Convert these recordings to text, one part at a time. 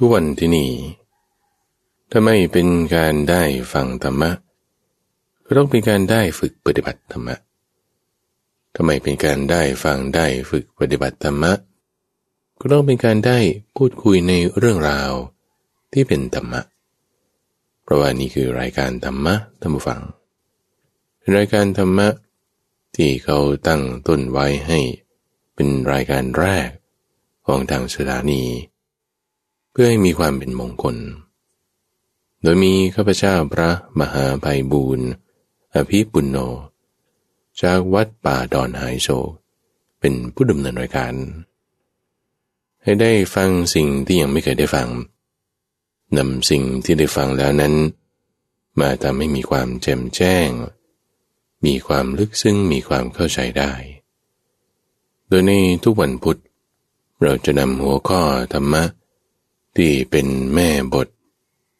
ทุกวันที่นี่ ถ้าไม่เป็นการได้ฟังธรรมะ ก็ต้องเป็นการได้ฝึกปฏิบัติธรรมะทำไมเป็นการได้ฟังได้ฝึกปฏิบัติธรรมะ ก็ต้องเป็นการได้พูดคุยในเรื่องราวที่เป็นธรรมะ เพราะว่านี่คือรายการธรรมะท่านผู้ฟัง รายการธรรมะที่เขาตั้งต้นไว้ให้เป็นรายการแรกของทางสถานี พื่อให้มีความเป็นมงคล โดยมีข้าพเจ้าพระมหาไพบูรณ์อภิปุณโญจากวัดป่าดอนหายโศกเป็นผู้ดำเนินรายการ ให้ได้ฟังสิ่งที่ยังไม่เคยได้ฟังนำสิ่งที่ได้ฟังแล้วนั้น มาทำให้มีความแจ่มแจ้ง มีความลึกซึ้งมีความเข้าใจได้ โดยในทุกวันพุธ เราจะนำหัวข้อธรรมะ ที่เป็นแม่บท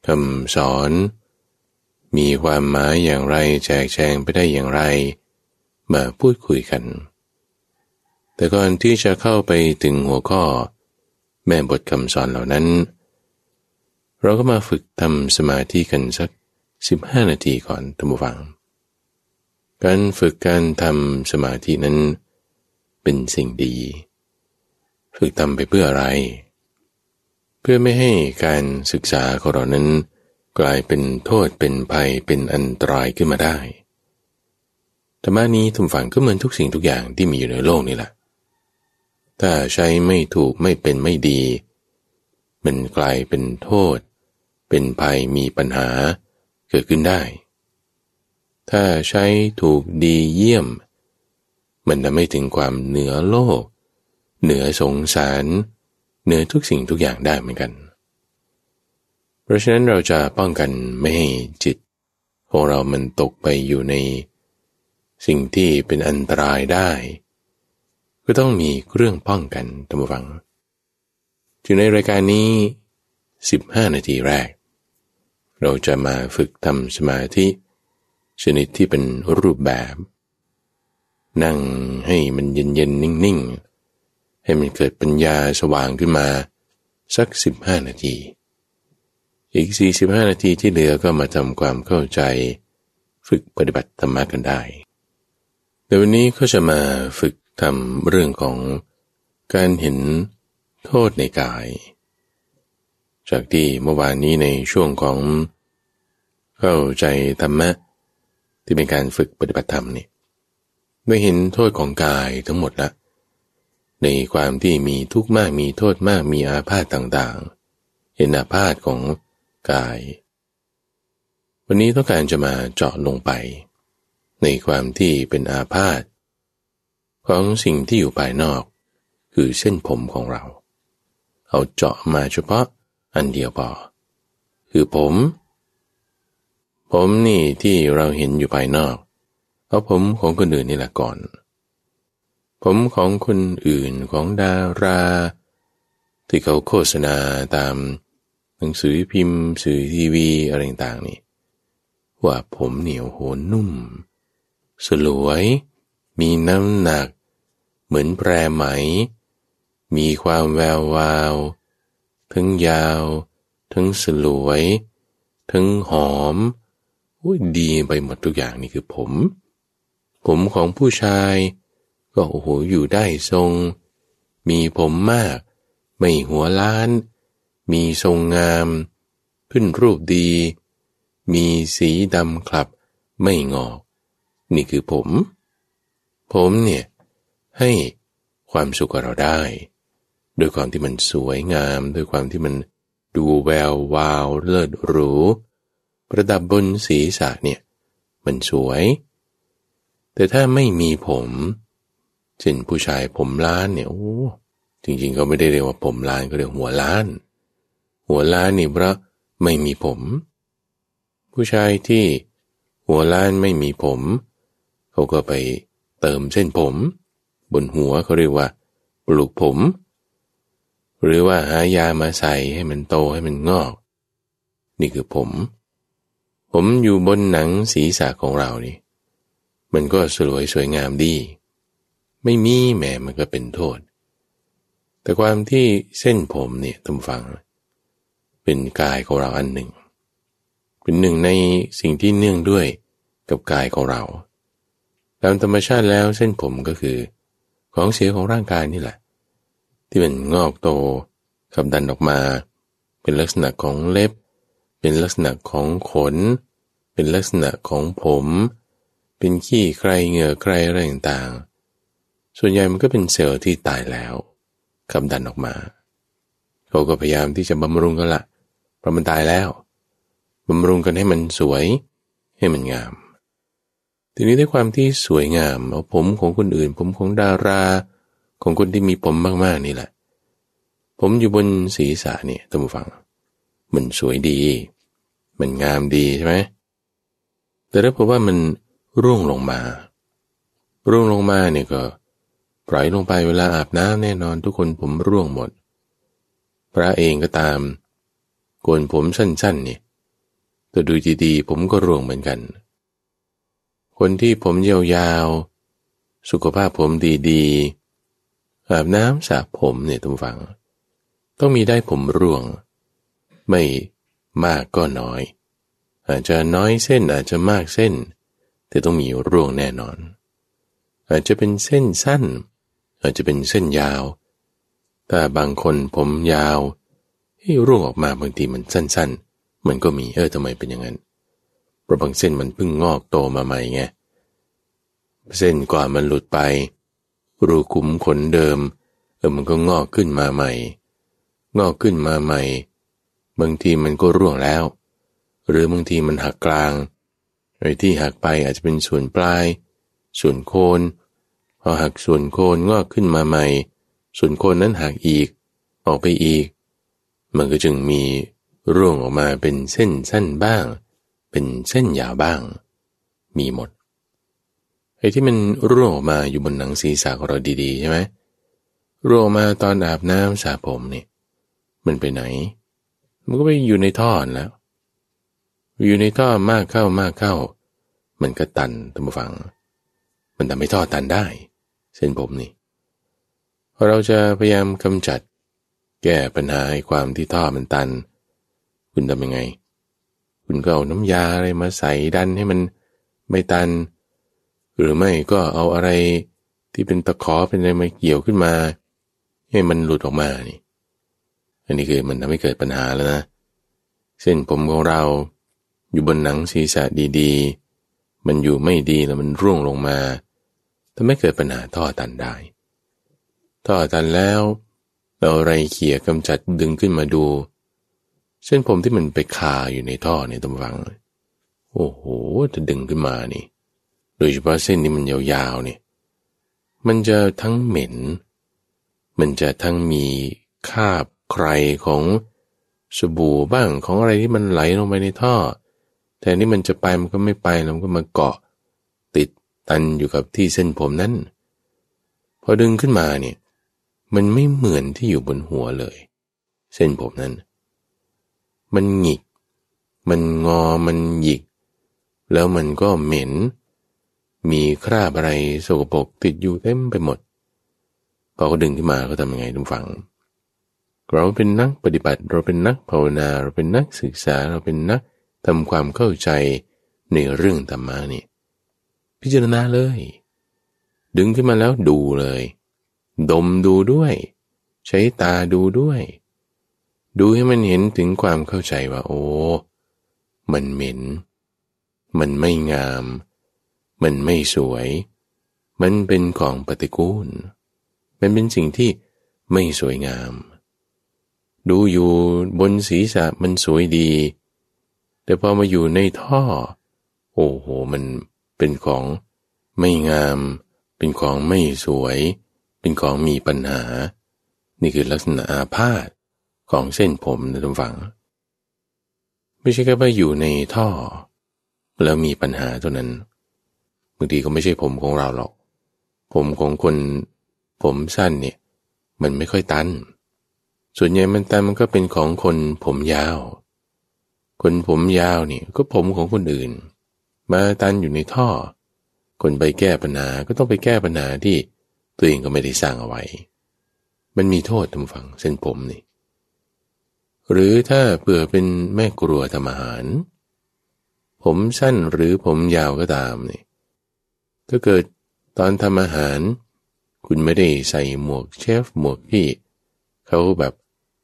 คำสอน มีความหมายอย่างไรแจกแจงไปได้อย่างไร มาพูดคุยกัน แต่ก่อนที่จะเข้าไปถึงหัวข้อ แม่บทคำสอนเหล่านั้น เราก็มาฝึกทำสมาธิกันสัก 15 นาทีก่อนตัมฟัง การฝึกการทำสมาธินั้น เป็นสิ่งดี ฝึกทำไปเพื่ออะไร พื่อไม่ให้การศึกษาของเรานั้น กลายเป็นโทษเป็นภัยเป็นอันตรายขึ้นมาได้ ธรรมานี้ทุกฝังก็เหมือนทุกสิ่งทุกอย่างที่มีอยู่ในโลกนี่แหละ ถ้าใช้ไม่ถูกไม่เป็นไม่ดี มันกลายเป็นโทษ เป็นภัยมีปัญหาเกิดขึ้นได้ ถ้าใช้ถูกดีเยี่ยม มันจะไม่ถึงความเหนือโลก เหนือสงสารเหนือทุกสิ่งทุกอย่างได้เหมือนกัน เพราะฉะนั้นเราจะป้องกันไม่ให้จิตของเรามันตกไปอยู่ใน สิ่งที่เป็นอันตรายได้ ก็ต้องมีเครื่องป้องกันตัมฟังจึงในรายการนี้ 15 นาทีแรก เราจะมาฝึกทำสมาธิชนิดที่เป็นรูปแบบ นั่งให้มันเย็นๆ นิ่งๆ ให้มันเกิดปัญญาสว่างขึ้นมาสักสิบห้านาที อีกสี่สิบห้านาทีที่เหลือก็มาทำความเข้าใจ ฝึกปฏิบัติธรรมะกันได้เดี๋ยววันนี้ก็จะมาฝึกทำเรื่องของการเห็นโทษในกาย จากที่เมื่อวานนี้ในช่วงของเข้าใจธรรมะที่เป็นการฝึกปฏิบัติธรรมนี่ได้เห็นโทษของกายทั้งหมดแล้ว ในความที่มีทุกข์มากมีโทษมากมีอาพาธต่างๆ เห็นอาพาธของกาย วันนี้ต้องการจะมาเจาะลงไป ในความที่เป็นอาพาธของสิ่งที่อยู่ภายนอก คือเส้นผมของเรา เอาเจาะมาเฉพาะอันเดียวพอคือผม ผมนี่ที่เราเห็นอยู่ภายนอก เอาผมของคนอื่นนี่แหละก่อน ผมของคนอื่นของดารา ที่เขาโฆษณาตามหนังสือพิมพ์สื่อทีวีอะไรต่างๆนี่ว่าผมเหนียวโหนนุ่ม สลวย มีน้ำหนัก เหมือนแพรไหม มีความแวววาว ทั้งยาว ทั้งสลวย ทั้งหอมดีไปหมดทุกอย่างนี่คือผม ผมของผู้ชาย ก็โอ้โหอยู่ได้ทรง มีผมมาก ไม่หัวล้าน มีทรงงาม ขึ้นรูปดี มีสีดำคลับ ไม่งอก นี่คือผม ผมเนี่ย ให้ความสุขกับเราได้ด้วยความที่มันสวยงาม ด้วยความที่มันดูแวววาวเลิศหรู ประดับบนศีรษะเนี่ย มันสวย แต่ถ้าไม่มีผม เช่นผู้ชายผมล้านเนี่ยโอ้จริงๆเขาไม่ได้เรียกว่าผมล้านก็เรียกหัวล้าน หัวล้านนี่เพราะไม่มีผม ผู้ชายที่หัวล้านไม่มีผม เขาก็ไปเติมเส้นผม บนหัวเขาเรียกว่าปลูกผม หรือว่าหายามาใส่ให้มันโตให้มันงอก นี่คือผม ผมอยู่บนหนังศีรษะของเรานี่ มันก็สวยสวยงามดี ไม่มีแม่มันก็เป็นโทษ แต่ความที่เส้นผมเนี่ยทำฟัง เป็นกายของเราอันหนึ่ง เป็นหนึ่งในสิ่งที่เนื่องด้วยกับกายของเรา ตามธรรมชาติแล้วเส้นผมก็คือ ของเสียของร่างกายนี่แหละ ที่เป็นงอกโตขับดันออกมา เป็นลักษณะของเล็บ เป็นลักษณะของขน เป็นลักษณะของผม เป็นขี้ใครเหงื่อใครอะไรต่างๆ ส่วนใหญ่มันก็เป็นเซลล์ที่ตายแล้วขับดันออกมา เขาก็พยายามที่จะบำรุงกันละเพราะมันตายแล้วบำรุงกันให้มันสวย ให้มันงาม ทีนี้ด้วยความที่สวยงามเอาผมของคนอื่น ผมของดารา ของคนที่มีผมมากๆนี่แหละ ผมอยู่บนศีรษะเนี่ยท่านผู้ฟัง มันสวยดี มันงามดีใช่ไหมแต่ถ้าพบว่ามันร่วงลงมา ร่วงลงมาเนี่ยก็ ปล่อยลงไปเวลาอาบน้ำแน่นอนทุกคนผมร่วงหมด พระเองก็ตามโกนผมสั้นๆเนี่ยแต่ดูดีๆผมก็ร่วงเหมือนกัน คนที่ผมยาวๆ สุขภาพผมดีๆ อาบน้ำสระผมเนี่ยทุกฝัง ต้องมีได้ผมร่วง ไม่มากก็น้อย อาจจะน้อยเส้นอาจจะมากเส้น แต่ต้องมีร่วงแน่นอน อาจจะเป็นเส้นสั้น อาจจะเป็นเส้นยาว แต่บางคนผมยาวให้ร่วงออกมาบางทีมันสั้น ๆ มันก็มีเออทำไมเป็นอย่างนั้นพราะบางเส้นมันเพิ่งงอกโตมาใหม่ไงเส้นกว่ามันหลุดไป รูขุมขนเดิมเออมันก็งอกขึ้นมาใหม่ งอกขึ้นมาใหม่ บางทีมันก็ร่วงแล้ว หรือบางทีมันหักกลางไอ้ที่หักไปอาจจะเป็นส่วนปลาย ส่วนโคน อหักส่วนโคนงอกขึ้นมาใหม่ ส่วนโคนนั้นหักอีก ออกไปอีก มันก็จึงมีร่วงออกมาเป็นเส้นสั้นบ้าง เป็นเส้นยาวบ้าง มีหมดไอ้ที่มันร่วงออกมาอยู่บนหนังศีรษะของเราดีๆใช่ไหมร่วงมาตอนอาบน้ำสระผมนี่มันไปไหน มันก็ไปอยู่ในท่อแล้ว อยู่ในท่อมากเข้ามากเข้า มันก็ตันท่านผู้ฟัง มันทำให้ท่อตันได้ เส้นผมนี่ เราจะพยายามกำจัด แก้ปัญหาความที่ท่อมันตัน คุณทำยังไง คุณก็เอาน้ำยาอะไรมาใส่ดันให้มันไม่ตัน หรือไม่ก็เอาอะไรที่เป็นตะขอเป็นอะไรมาเกี่ยวขึ้นมา ให้มันหลุดออกมานี่ อันนี้คือมันทำให้เกิดปัญหาแล้วนะเส้นผมของเราอยู่บนหนังศีรษะดีๆ มันอยู่ไม่ดีแล้วมันร่วงลงมา ทำให้เกิดปัญหาท่อตันได้ ท่อตันแล้ว เราไรเขี่ยกำจัดดึงขึ้นมาดู เส้นผมที่มันไปคาอยู่ในท่อเนี่ยต้องฟัง โอ้โหจะดึงขึ้นมานี่ โดยเฉพาะเส้นนี้มันยาวๆเนี่ยมันจะทั้งเหม็น มันจะทั้งมีคาบใครของสบู่บ้างของอะไรที่มันไหลลงไปในท่อ แต่นี่มันจะไปมันก็ไม่ไปแล้วมันก็มาเกาะ ตันอยู่กับที่เส้นผมนั้น พอดึงขึ้นมาเนี่ย มันไม่เหมือนที่อยู่บนหัวเลย เส้นผมนั้น มันหงิก มันงอมันหยิก แล้วมันก็เหม็น มีคราบอะไรสกปรกติดอยู่เต็มไปหมดพอเขาดึงขึ้นมาเขาทำยังไงทุกฝัง เราเป็นนักปฏิบัติเราเป็นนักภาวนา เราเป็นนักศึกษาเราเป็นนักทำความเข้าใจในเรื่องธรรมะนี่ พิจารณาเลย ดึงขึ้นมาแล้วดูเลย ดมดูด้วย ใช้ตาดูด้วย ดูให้มันเห็นถึงความเข้าใจว่า โอ้ มันเหม็น มันไม่งาม มันไม่สวย มันเป็นของปฏิกูล มันเป็นสิ่งที่ไม่สวยงาม ดูอยู่บนศีรษะมันสวยดี แต่พอมาอยู่ในท่อ โอ้โห มัน เป็นของไม่งาม เป็นของไม่สวย เป็นของมีปัญหา นี่คือลักษณะอาพาธของเส้นผมนะทุกฝัง ไม่ใช่แค่ว่าอยู่ในท่อ แล้วมีปัญหาเท่านั้นบางทีก็ไม่ใช่ผมของเราหรอก ผมของคนผมสั้นเนี่ย มันไม่ค่อยตัน ส่วนใหญ่มันตันมันก็เป็นของคนผมยาว คนผมยาวนี่ก็ผมของคนอื่น มาตันอยู่ในท่อ คนไปแก้ปัญหาก็ต้องไปแก้ปัญหาที่ตัวเองก็ไม่ได้สร้างเอาไว้ มันมีโทษทำฝังเส้นผมนี่ หรือถ้าเผื่อเป็นแม่ครัวทำอาหาร ผมสั้นหรือผมยาวก็ตามนี่ถ้าเกิดตอนทำอาหาร คุณไม่ได้ใส่หมวกเชฟหมวกที่เขาแบบ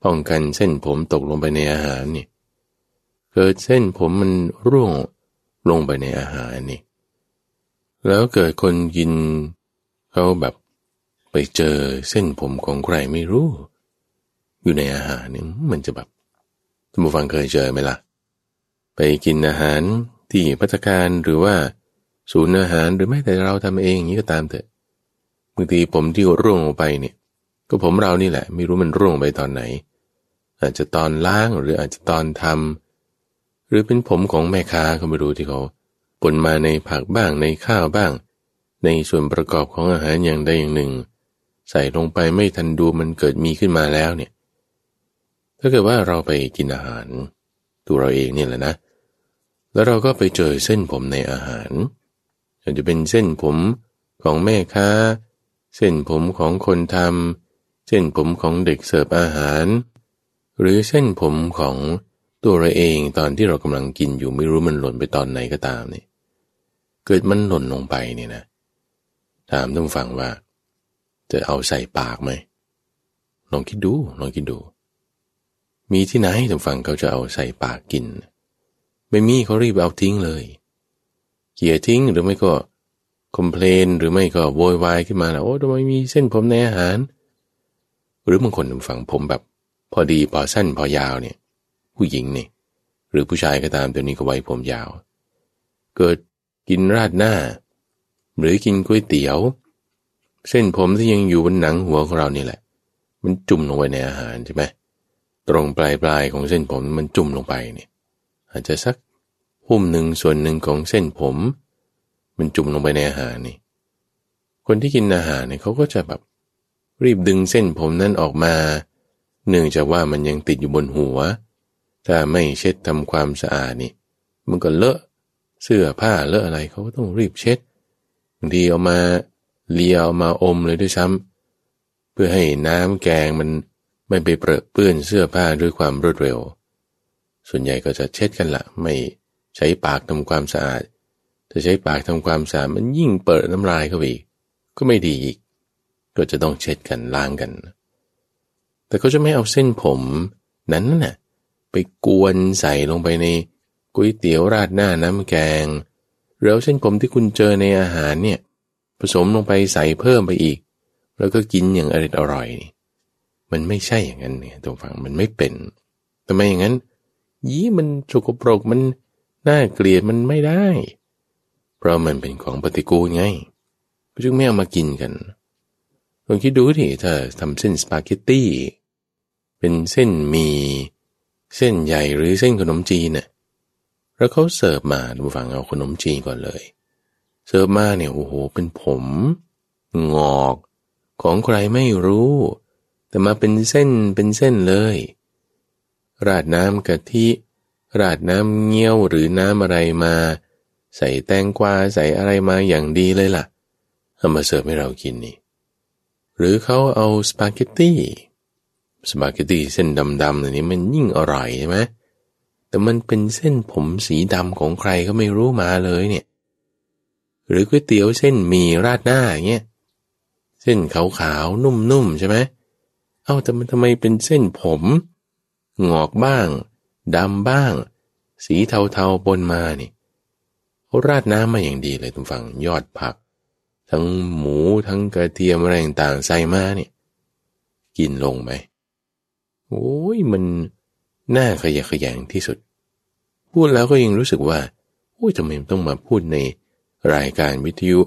ป้องกันเส้นผมตกลงไปในอาหารนี่เกิดเส้นผมมันร่วง ลงไปในอาหารนี่ แล้วเกิดคนกินเขาแบบไปเจอเส้นผมของใครไม่รู้ อยู่ในอาหารนี่มันจะแบบท่านผู้ฟังเคยเจอไหมละ่ะ ไปกินอาหารที่พัฒการหรือว่าศูนย์อาหารหรือไม่แต่เราทำเองอย่างนี้ก็ตามเถอะบางทีผมที่ร่วงลงไปเนี่ย ก็ผมเรานี่แหละ ไม่รู้มันร่วงไปตอนไหน อาจจะตอนล้างหรืออาจจะตอนทำห รือเป็นผมของแม่ค้าก็ไม่รู้ที่เขาปนมาในผักบ้างในข้าวบ้าง ในส่วนประกอบของอาหารอย่างใดอย่างหนึ่ง ใส่ลงไปไม่ทันดูมันเกิดมีขึ้นมาแล้วเนี่ย ถ้าเกิดว่าเราไปกินอาหารตัวเราเองเนี่ยแหละนะ แล้วเราก็ไปเจอเส้นผมในอาหารอาจจะเป็นเส้นผมของแม่ค้า เส้นผมของคนทำเส้นผมของเด็กเสิร์ฟอาหาร หรือเส้นผมของ ตัวเราเองตอนที่เรากำลังกินอยู่ไม่รู้มันหล่นไปตอนไหนก็ตามนี่เกิดมันหล่นลงไปเนี่ยนะ ถามท่านฟังว่า จะเอาใส่ปากไหมลองคิดดูลองคิดดู มีที่ไหนท่านฟังเขาจะเอาใส่ปากกิน ไม่มีเขารีบเอาทิ้งเลยเขี่ยทิ้งหรือไม่ก็คอมเพลนหรือไม่ก็โวยวายขึ้นมาแล้วโอ้ทำไมมีเส้นผมในอาหาร หรือบางคนฝังผมแบบ พอดีพอสั้นพอยาวเนี่ย ผู้หญิงนี่ หรือผู้ชายก็ตามตัวนี้ก็ไว้ผมยาว เกิดกินราดหน้า หรือกินก๋วยเตี๋ยว เส้นผมที่ยังอยู่บนหนังหัวของเรานี่แหละ มันจุ่มลงไปในอาหารใช่ไหมตรงปลายปลายของเส้นผมมันจุ่มลงไปเนี่ยอาจจะสักหุ้มหนึ่งส่วนหนึ่งของเส้นผม มันจุ่มลงไปในอาหารนี่ คนที่กินอาหารเนี่ยเขาก็จะแบบรีบดึงเส้นผมนั้นออกมา เนื่องจากว่ามันยังติดอยู่บนหัว ถ้าไม่เช็ดทำความสะอาดนี่ มันก็เลอะเสื้อผ้าเลอะอะไรเขาก็ต้องรีบเช็ดบางทีเอามาเลียเอามาอมเลยด้วยซ้ำเพื่อให้น้ำแกงมันไม่ไปเปรอะเปื้อนเสื้อผ้าด้วยความรวดเร็ว ส่วนใหญ่ก็จะเช็ดกันละไม่ใช้ปากทำความสะอาดถ้าใช้ปากทำความสะอาดมันยิ่งเปิดน้ำลายเข้าไปก็ไม่ดีอีก ก็จะต้องเช็ดกันล้างกัน แต่เขาจะไม่เอาเส้นผมนั้นน่ะ ไปกวนใส่ลงไปในก๋วยเตี๋ยวราดหน้าน้ำแกงแล้วเส้นผมที่คุณเจอในอาหารเนี่ย ผสมลงไปใส่เพิ่มไปอีก แล้วก็กินอย่างอร่อยอร่อยนี่มันไม่ใช่อย่างนั้นเนี่ยตัวฟังมันไม่เป็นทำไมอย่างนั้นยี่มันสกปรกมันน่าเกลียดมันไม่ได้ เพราะมันเป็นของปฏิกูลไงก็จึงไม่เอามากินกันลองคิดดูดิถ้าทำเส้นสปาเกตตี้เป็นเส้นมี เส้นใหญ่หรือเส้นขนมจีนเนี่ยแล้วเขาเสิร์ฟมาดูฟังเอาขนมจีนก่อนเลย เสิร์ฟมาเนี่ยโอ้โหเป็นผม งอกของใครไม่รู้ แต่มาเป็นเส้นเป็นเส้นเลย ราดน้ำกะทิ ราดน้ำเงี้ยวหรือน้ำอะไรมา ใส่แตงกวาใส่อะไรมาอย่างดีเลยล่ะเอามาเสิร์ฟให้เรากินนี่ หรือเขาเอาสปาเกตตี้ สปาเกตตี้เส้นดำๆอย่านี้มันยิ่งอร่อยใช่ไหมแต่มันเป็นเส้นผมสีดำของใครก็ไม่รู้มาเลยเนี่ย หรือก๋วยเตี๋ยวเส้นมีราดหน้าอย่างเงี้ยเส้นขาวๆนุ่มๆใช่ไหมเอ้าแต่มันทำไมเป็นเส้นผมงอกบ้างดำบ้าง สีเทาๆปนมานี่เขาราดน้ำมาอย่างดีเลยทุกฝั่งยอดผัก ทั้งหมูทั้งกระเทียมอะไรต่างใส่มาเนี่ยกินลงไหม โอ้ยมันน่าขยะขยงที่สุด พูดแล้วก็ยังรู้สึกว่าโอ้ยทำไมต้องมาพูดในรายการวิทยุ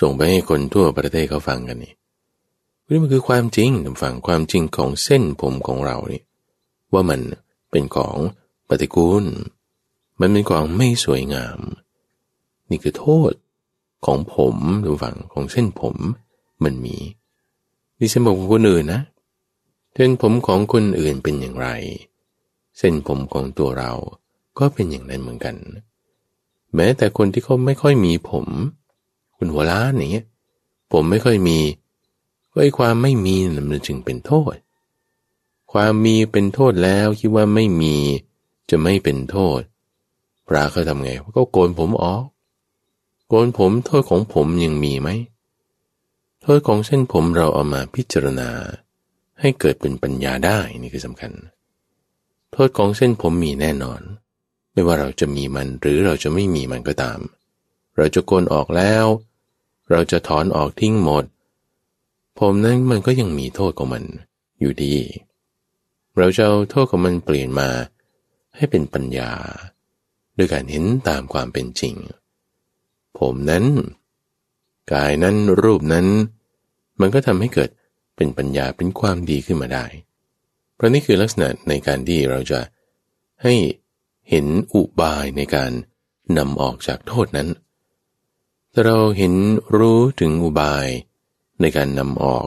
ส่งไปให้คนทั่วประเทศเขาฟังกันนี่นี่มันคือความจริงทุกฝั่งความจริงของเส้นผมของเรานี่ว่ามันเป็นของปฏิกูล มันเป็นของไม่สวยงาม นี่คือโทษของผมหรือฝั่งของเส้นผมมันมีดิฉันบอกคนอื่นนะ เส้นผมของคนอื่นเป็นอย่างไร เส้นผมของตัวเราก็เป็นอย่างนั้นเหมือนกัน แม้แต่คนที่เขาไม่ค่อยมีผม คุณหัวล้านอย่างเงี้ยผมไม่ค่อยมีก็ไอ้ความไม่มีมันจึงเป็นโทษ ความมีเป็นโทษแล้วคิดว่าไม่มีจะไม่เป็นโทษ พระเขาทำไงก็โกนผมออกโกนผมโทษของผมยังมีไหม โทษของเส้นผมเราเอามาพิจารณา ให้เกิดเป็นปัญญาได้นี่คือสำคัญ โทษของเส้นผมมีแน่นอน ไม่ว่าเราจะมีมันหรือเราจะไม่มีมันก็ตาม เราจะโกนออกแล้ว เราจะถอนออกทิ้งหมด ผมนั้นมันก็ยังมีโทษของมันอยู่ดี เราจะเอาโทษของมันเปลี่ยนมา ให้เป็นปัญญาด้วยการเห็นตามความเป็นจริง ผมนั้น กายนั้นรูปนั้น มันก็ทำให้เกิด เป็นปัญญาเป็นความดีขึ้นมาได้ เพราะนี่คือลักษณะในการที่เราจะให้เห็นอุบายในการนำออกจากโทษนั้น แต่เราเห็นรู้ถึงอุบายในการนำออก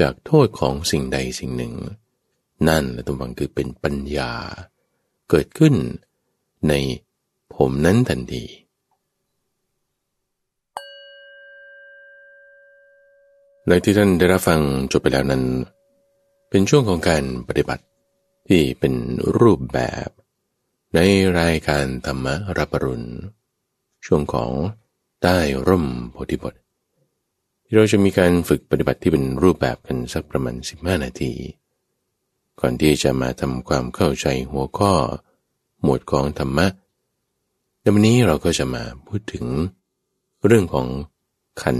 จากโทษของสิ่งใดสิ่งหนึ่ง นั่นและตัวฟังคือเป็นปัญญา เกิดขึ้นในผมนั้นทันที ในที่ท่านได้รับฟังจบไปแล้วนั้น เป็นช่วงของการปฏิบัติที่เป็นรูปแบบ ในรายการธรรมรับรุณ ช่วงของใต้ร่มโพธิบทที่เราจะมีการฝึกปฏิบัติที่เป็นรูปแบบกันสักประมาณ 15 นาที ก่อนที่จะมาทำความเข้าใจหัวข้อ หมวดของธรรมะในวันนี้เราก็จะมาพูดถึง เรื่องของขัน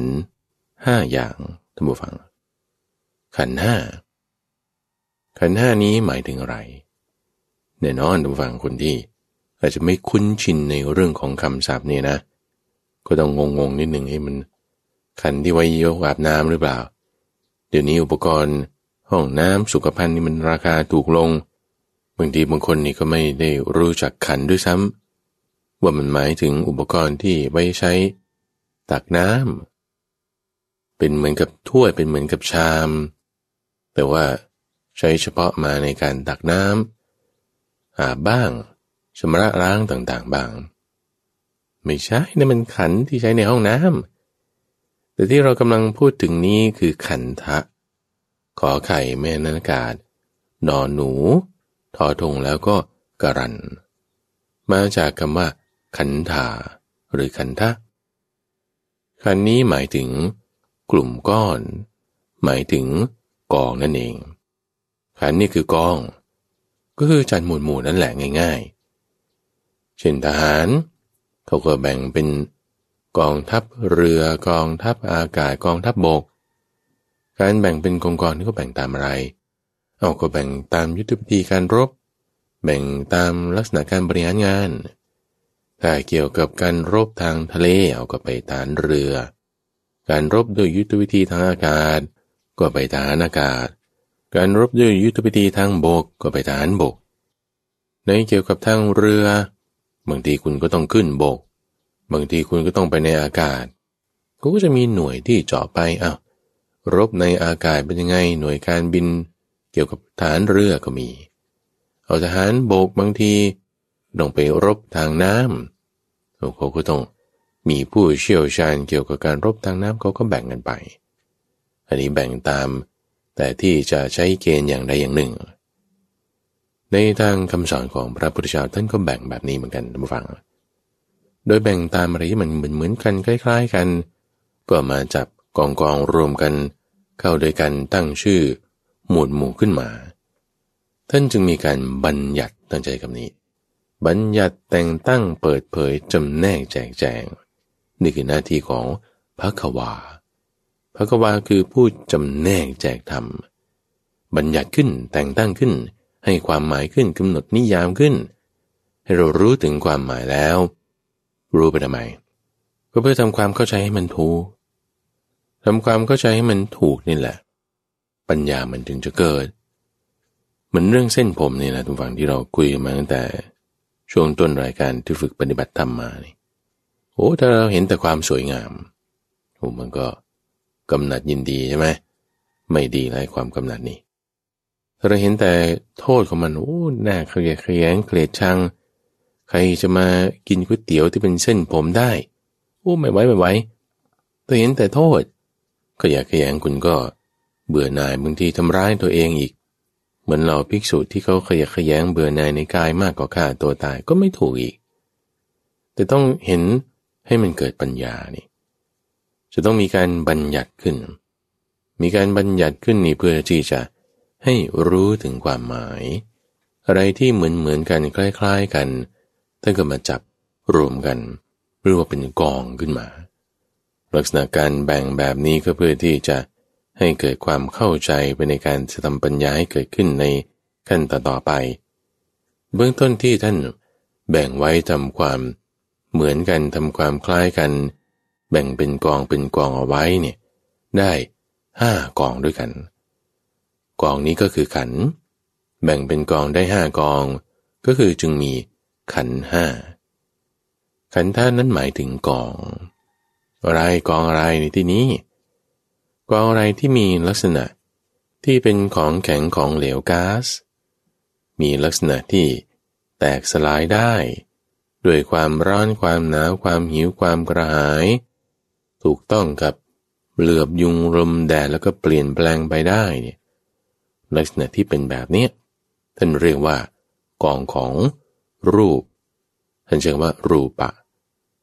ห้าอย่าง ท่านผู้ฟัง ขันห้าขันห้านี้หมายถึงอะไร แน่นอนท่านผู้ฟังคนที่ อาจจะไม่คุ้นชินในเรื่องของคำศัพท์นี่นะ ก็ต้องงงๆนิดหนึ่งให้มัน ขันที่ไว้ยกอาบน้ำหรือเปล่า เดี๋ยวนี้อุปกรณ์ห้องน้ำสุขภัณฑ์นี่มันราคาถูกลงบางทีบางคนนี่ก็ไม่ได้รู้จักขันด้วยซ้ำว่ามันหมายถึงอุปกรณ์ที่ไว้ใช้ตักน้ำ เป็นเหมือนกับถ้วยเป็นเหมือนกับชาม แต่ว่าใช้เฉพาะมาในการตักน้ำอาบบ้างชำระล้างต่างๆบ้าง ไม่ใช่นี่มันขันที่ใช้ในห้องน้ำแต่ที่เรากำลังพูดถึงนี้คือขันทะ ขอไข่แม่นันอากาศนอนหนู ทอทงแล้วก็กรัน มาจากคำว่า ขันธาหรือขันทะขันนี้หมายถึง กลุ่มก้อน หมายถึงกองนั่นเองขันนี่คือกอง ก็คือจัดหมวดหมู่นั่นแหละง่าย ๆ เช่นทหาร เขาก็แบ่งเป็นกองทัพเรือกองทัพอากาศกองทัพบบก การแบ่งเป็นกองกองนี่ก็แบ่งตามอะไร เอาก็แบ่งตามยุทธวิธีการรบ แบ่งตามลักษณะการบริหารงาน ถ้าเกี่ยวกับการรบทางทะเลเอาก็ไปฐานเรือ การรบด้วยยุทธวิธีทางอากาศ ก็ไปทหารอากาศ การรบด้วยยุทธวิธีทางบกก็ไปทหารบก ในเกี่ยวกับทางเรือบางทีคุณก็ต้องขึ้นบก บางทีคุณก็ต้องไปในอากาศก็จะมีหน่วยที่เจาะไปอ้าวรบในอากาศเป็นยังไงหน่วยการบิน เกี่ยวกับฐานเรือก็มี เอาทหารโบกบางทีต้องไปรบทางน้ำเขาก็ต้อง มีผู้เชี่ยวชาญเกี่ยวกับการรบทางน้ำเขาก็แบ่งกันไป อันนี้แบ่งตาม แต่ที่จะใช้เกณฑ์อย่างใดอย่างหนึ่ง ในทางคำสอนของพระพุทธเจ้าท่านก็แบ่งแบบนี้เหมือนกันท่านผู้ฟัง โดยแบ่งตามอะไรที่มันเหมือนเหมือนกันคล้ายๆกัน ก็มาจับกองกองรวมกัน เข้าโดยกันตั้งชื่อ หมวดหมู่ขึ้นมา ท่านจึงมีการบัญญัติตั้งใจกับนี้บัญญัติแต่งตั้งเปิดเผยจำแนกแจกแจง นี่คือหน้าที่ของพระควาพระควาคือผู้จำแนกแจกธรรม บัญญัติขึ้นแต่งตั้งขึ้น ให้ความหมายขึ้นกำหนดนิยามขึ้น ให้เรารู้ถึงความหมายแล้ว รู้ไปทำไมก็เพื่อทำความเข้าใจให้มันถูกทำความเข้าใจให้มันถูกนี่แหละ ปัญญามันถึงจะเกิด เหมือนเรื่องเส้นผมนี่นะทุกฝั่งที่เราคุยมาตั้งแต่ ช่วงต้นรายการที่ฝึกปฏิบัติธรรมมานี่ อ้ถ้าเราเห็นแต่ความสวยงามโอ้มันก็กำหนัดยินดีใช่ไหมไม่ดีไรความกำหนัดนี่ถ้าเราเห็นแต่โทษของมันโอ้หน้าเขียขยงเกลียดชัง ใครจะมากินก๋วยเตี๋ยวที่เป็นเส้นผมได้โอ้ไม่ไหวไม่ไหวถ้าเห็นแต่โทษก็อยากขยงคุณก็เบื่อหน่ายบางทีทำร้ายตัวเองอีก เหมือนเราภิกษุที่เขาขยะขยงเบื่อหน่ายในกายมากกว่าฆ่าตัวตายก็ไม่ถูกอีก แต่ต้องเห็น ให้มันเกิดปัญญานี่ จะต้องมีการบัญญัติขึ้น มีการบัญญัติขึ้นนี่เพื่อที่จะให้รู้ถึงความหมาย อะไรที่เหมือนเหมือนกันคล้าย ๆกันท่านก็มาจับรวมกันเรียกว่าเป็นกองขึ้นมา ลักษณะการแบ่งแบบนี้ก็เพื่อที่จะให้เกิดความเข้าใจไปในการจะทำปัญญาให้เกิดขึ้นในขั้นต่อไป เบื้องต้นที่ท่านแบ่งไว้ทำความ เหมือนกันทำความคล้ายกัน แบ่งเป็นกองเป็นกองเอาไว้เนี่ยได้ห้ากองด้วยกัน กองนี้ก็คือขัน แบ่งเป็นกองได้ห้ากอง ก็คือจึงมีขันห้าขันท่านั้นหมายถึงกอง อะไรกองอะไรในที่นี้ กองอะไรที่มีลักษณะที่เป็นของแข็งของเหลวก๊าซมีลักษณะที่แตกสลายได้ ด้วยความร้อนความหนาวความหิวความกระหาย ถูกต้องกับเหลือบยุงลมแดดแล้วก็เปลี่ยนแปลงไปได้เนี่ยลักษณะที่เป็นแบบนี้ท่านเรียกว่ากองของรูป ท่านเรียกว่ารูปะ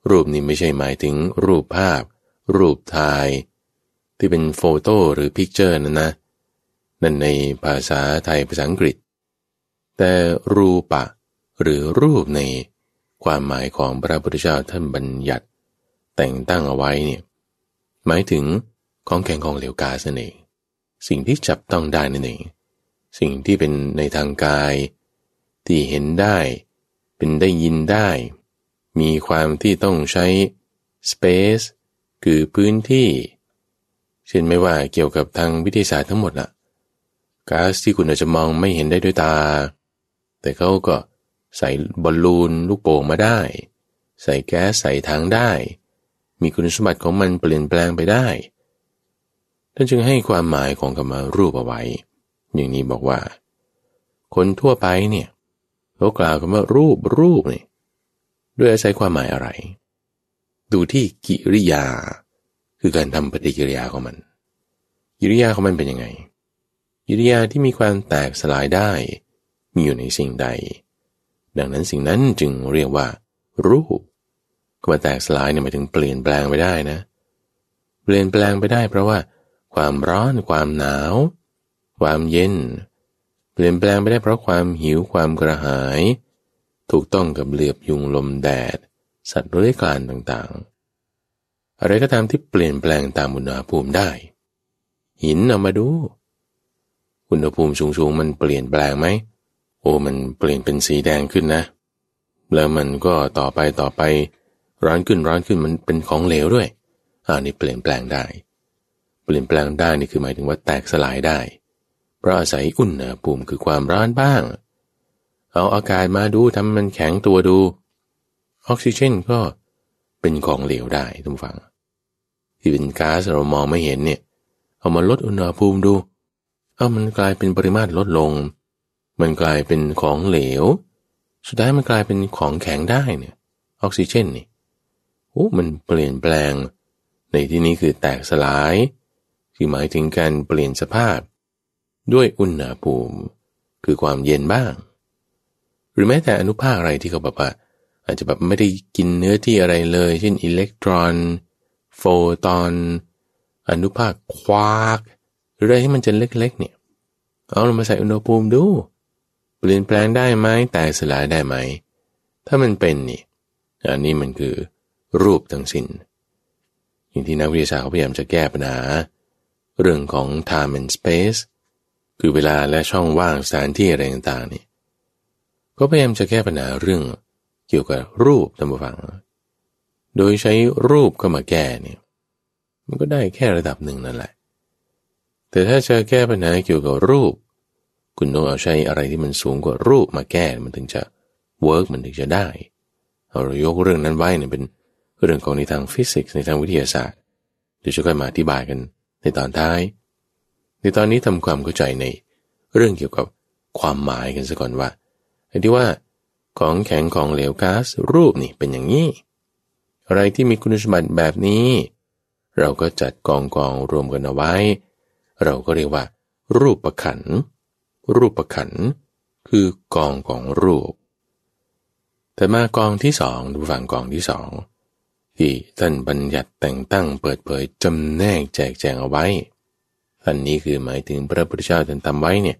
รูปนี้ไม่ใช่หมายถึงรูปภาพ รูปถ่าย ที่เป็น photo หรือ picture นั่นนะ นั่นในภาษาไทยภาษาอังกฤษ แต่รูปะ หรือรูปใน ความหมายของพระพุทธเจ้าท่านบัญญัติ แต่งตั้งเอาไว้เนี่ยหมายถึงของแข็งของเหลวกาสนั่นเองสิ่งที่จับต้องได้นั่นเองสิ่งที่เป็นในทางกาย ที่เห็นได้ เป็นได้ยินได้ มีความที่ต้องใช้ space คือพื้นที่ เช่นไม่ว่าเกี่ยวกับทางวิทยาศาสตร์ทั้งหมดละก๊าซที่คุณอาจจะมองไม่เห็นได้ด้วยตา แต่เขาก็ ใส่บอลลูนลูกโป่งมาได้ ใส่แก๊สใส่ถังได้ มีคุณสมบัติของมันเปลี่ยนแปลงไปได้ท่านจึงให้ความหมายของคำว่ารูปเอาไว้ อย่างนี้บอกว่า คนทั่วไปเนี่ยเขากล่าวคำว่ารูปรูปเนี่ยด้วยอาศัยความหมายอะไร ดูที่กิริยา คือการทำปฏิกิริยาของมัน กิริยาของมันเป็นยังไง กิริยาที่มีความแตกสลายได้ มีอยู่ในสิ่งใด ดังนั้นสิ่งนั้นจึงเรียกว่า รูปความแตกสลายเนี่ยหมายถึงเปลี่ยนแปลงไปได้นะ เปลี่ยนแปลงไปได้เพราะว่า ความร้อน ความหนาว ความเย็น เปลี่ยนแปลงไปได้เพราะความหิวความกระหาย ถูกต้องกับเหลือบยุงลมแดด สัตว์เลื้อยคลานต่างๆ อะไรก็ตามที่เปลี่ยนแปลงตามอุณหภูมิได้ หินเอามาดู อุณหภูมิสูงๆมันเปลี่ยนแปลงไหม อ้มันเปลี่ยนเป็นสีแดงขึ้นนะ แล้วมันก็ต่อไปต่อไปร้อนขึ้นร้อนขึ้นมันเป็นของเหลวด้วยอ่านี่เปลี่ยนแปลงได้ เปลี่ยนแปลงได้นี่คือหมายถึงว่าแตกสลายได้ เพราะอาศัยอุณหภูมิคือความร้อนบ้าง เอาอากาศมาดูทำมันแข็งตัวดู ออกซิเจนก็เป็นของเหลวได้ทุกฝัง ที่เป็นก๊าซเรามองไม่เห็นเนี่ย เอามาลดอุณหภูมิดู เอามันกลายเป็นปริมาตรลดลง มันกลายเป็นของเหลว สุดท้ายมันกลายเป็นของแข็งได้เนี่ย ออกซิเจนนี่โอ้มันเปลี่ยนแปลง ในที่นี้คือแตกสลาย คือหมายถึงการเปลี่ยนสภาพ ด้วยอุณหภูมิ คือความเย็นบ้าง หรือแม้แต่อนุภาคอะไรที่เขาบอกว่าอาจจะแบบไม่ได้กินเนื้อที่อะไรเลย เช่นอิเล็กตรอน โฟตอน อนุภาคควากหรืออะไรที่มันจะเล็กๆเนี่ย เอาลงมาใส่อุณหภูมิดู เปลี่ยนแปลงได้ไหมแต่สลายได้ไหม ถ้ามันเป็นนี่อันนี้มันคือรูปทั้งสิน้นอย่างที่นักวิทยาศาสตร์เขาพยายามจะแก้ปัญหา เรื่องของ time and space คือเวลาและช่องว่างสถานที่อะไรต่างๆนี่ก็พยายามจะแก้ปัญหาเรื่องเกี่ยวกับรูปธรรมฟัง โดยใช้รูปเข้ามาแก้เนี่ยมันก็ได้แค่ระดับหนึ่งนั่นแหละ แต่ถ้าจะแก้ปัญหาเกี่ยวกับรูป คุณต้องเอาใช้อะไรที่มันสูงกว่ารูปมาแก้มันถึงจะเวิร์กมันถึงจะได้ เรายกเรื่องนั้นไว้เนี่ยเป็นเรื่องของในทางฟิสิกส์ในทางวิทยาศาสตร์เดี๋ยวจะค่อยมาอธิบายกันในตอนท้าย ในตอนนี้ทำความเข้าใจในเรื่องเกี่ยวกับความหมายกันซะก่อนว่าไอ้ที่ว่าของแข็งของเหลวก๊าซรูปนี่เป็นอย่างนี้ อะไรที่มีคุณสมบัติแบบนี้ เราก็จัดกองกองรวมกันเอาไว้ เราก็เรียกว่า รูปประขัน รูปขันคือกองของรูป แต่มากองที่สองดูฝั่งกองที่สองที่ท่านบัญญัติแต่งตั้งเปิดเผยจำแนกแจกแจงเอาไว้อันนี้คือหมายถึงพระพุทธเจ้าท่านทำไว้เนี่ย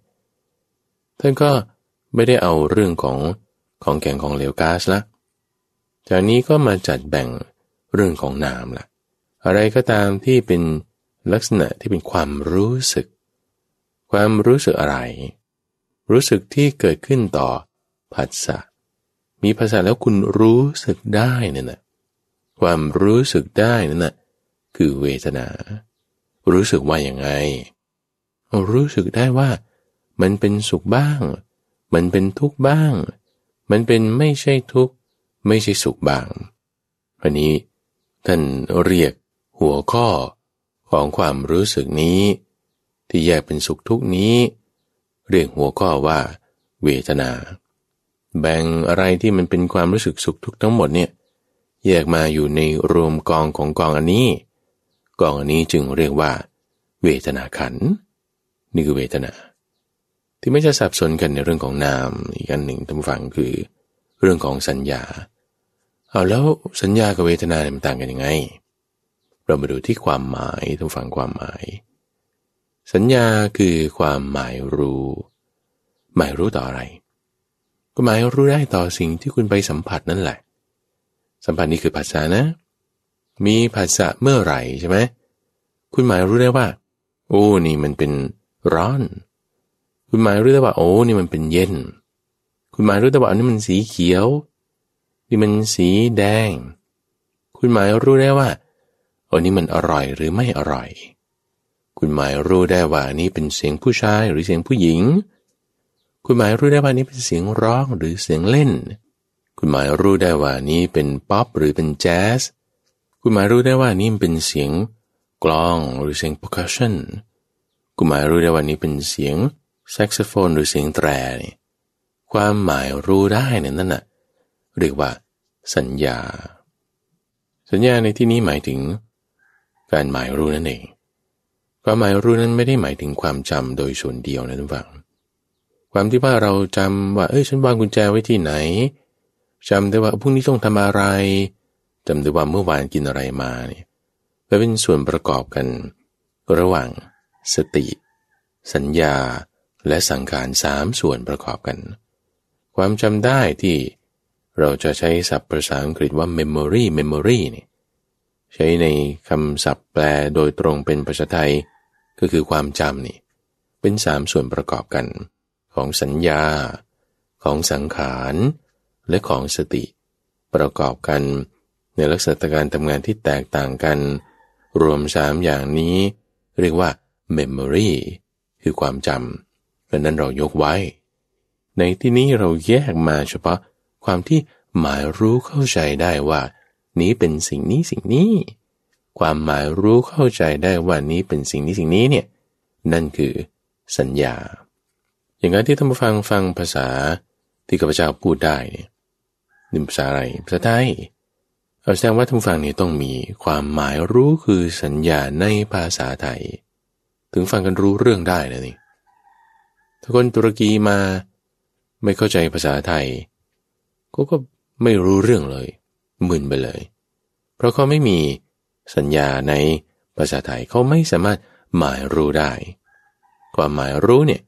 ท่านก็ไม่ได้เอาเรื่องของของแก่งของเหลวก๊าซละจากนี้ก็มาจัดแบ่งเรื่องของนามละอะไรก็ตามที่เป็นลักษณะที่เป็นความรู้สึก ความรู้สึกอะไร รู้สึกที่เกิดขึ้นต่อผัสสะมีภาษาแล้วคุณรู้สึกได้นั่นนะความรู้สึกได้นั่นนะคือเวทนา รู้สึกว่าอย่างไง รู้สึกได้ว่า มันเป็นสุขบ้าง มันเป็นทุกข์บ้าง มันเป็นไม่ใช่ทุกข์ ไม่ใช่สุขบ้างอันนี้ท่านเรียกหัวข้อของความรู้สึกนี้ ที่แยกเป็นสุขทุกนี้ เรียกหัวข้อว่า เวทนา แบ่งอะไรที่มันเป็นความรู้สึกสุขทุกทั้งหมดเนี่ยแยกมาอยู่ในรวมกองของกองอันนี้ กองอันนี้จึงเรียกว่า เวทนาขันนี่คือเวทนา ที่ไม่จะสับสนกันในเรื่องของนามอีกอันหนึ่งทำฝังคือ เรื่องของสัญญาเอาแล้วสัญญากับเวทนาเนี่ยมันต่างกันยังไง เรามาดูที่ความหมายทุกฝั่งความหมาย สัญญาคือความหมายรู้ หมายรู้ต่ออะไร ก็หมายรู้ได้ต่อสิ่งที่คุณไปสัมผัสนั่นแหละ สัมผัสนี้คือภาษานะ มีภาษาเมื่อไหร่ใช่ไหมคุณหมายรู้ได้ว่า โอ้นี่มันเป็นร้อน คุณหมายรู้ได้ว่า โอ้นี่มันเป็นเย็น คุณหมายรู้ได้ว่าอันนี้มันสีเขียวนี่มันสีแดง คุณหมายรู้ได้ว่าอันนี้มันอร่อยหรือไม่อร่อย คุณหมายรู้ได้ว่านี้เป็นเสียงผู้ชายหรือเสียงผู้หญิง คุณหมายรู้ได้ว่านี้เป็นเสียงร้องหรือเสียงเล่น คุณหมายรู้ได้ว่านี้เป็นป๊อปหรือเป็นแจ๊ส คุณหมายรู้ได้ว่านี่เป็นเสียงกลองหรือเสียง percussion คุณหมายรู้ได้ว่านี้เป็นเสียงแซกโซโฟนหรือเสียงแตรนี่ความหมายรู้ได้เนี่ยนั่นน่ะเรียกว่า สัญญา สัญญาในที่นี้หมายถึง การหมายรู้นั่นเอง ความหมายรู้นั้นไม่ได้หมายถึงความจำโดยส่วนเดียวนะทุกฝัง ความที่ว่าเราจำว่า เอ้ยฉันวางกุญแจไว้ที่ไหนจำได้ว่าพรุ่งนี้ต้องทำอะไรจำได้ว่าเมื่อวานกินอะไรมาเนี่ยเป็นส่วนประกอบกัน ระหว่าง สติ สัญญา และสังขารสามส่วนประกอบกัน ความจำได้ที่เราจะใช้ศัพท์ภาษาอังกฤษว่า memory memory เนี่ยใช้ในคำศัพท์แปลโดยตรงเป็นภาษาไทย ก็คือความจำนี่เป็นสามส่วนประกอบกัน ของสัญญา ของสังขาร และของสติ ประกอบกันในลักษณะการทำงานที่แตกต่างกัน รวมสามอย่างนี้ เรียกว่า memory คือความจำดังนั้นเรายกไว้ ในที่นี้เราแยกมาเฉพาะความที่หมายรู้เข้าใจได้ว่า นี้เป็นสิ่งนี้สิ่งนี้ ความหมายรู้เข้าใจได้ว่านี้เป็นสิ่งนี้สิ่งนี้เนี่ยนั่นคือสัญญา อย่างนั้นที่ท่านผู้ฟังฟังภาษาที่ข้าพเจ้าพูดได้เนี่ยนี่ภาษาอะไรภาษาไทยเอาแสดงว่าท่านผู้ฟังนี่ต้องมีความหมายรู้คือสัญญาในภาษาไทย ถึงฟังกันรู้เรื่องได้นะนี่ถ้าคนตุรกีมาไม่เข้าใจภาษาไทยก็ก็ไม่รู้เรื่องเลยมึนไปเลย เพราะเขาไม่มี สัญญาในภาษาไทยเขาไม่สามารถหมายรู้ได้ ความหมายรู้เนี่ย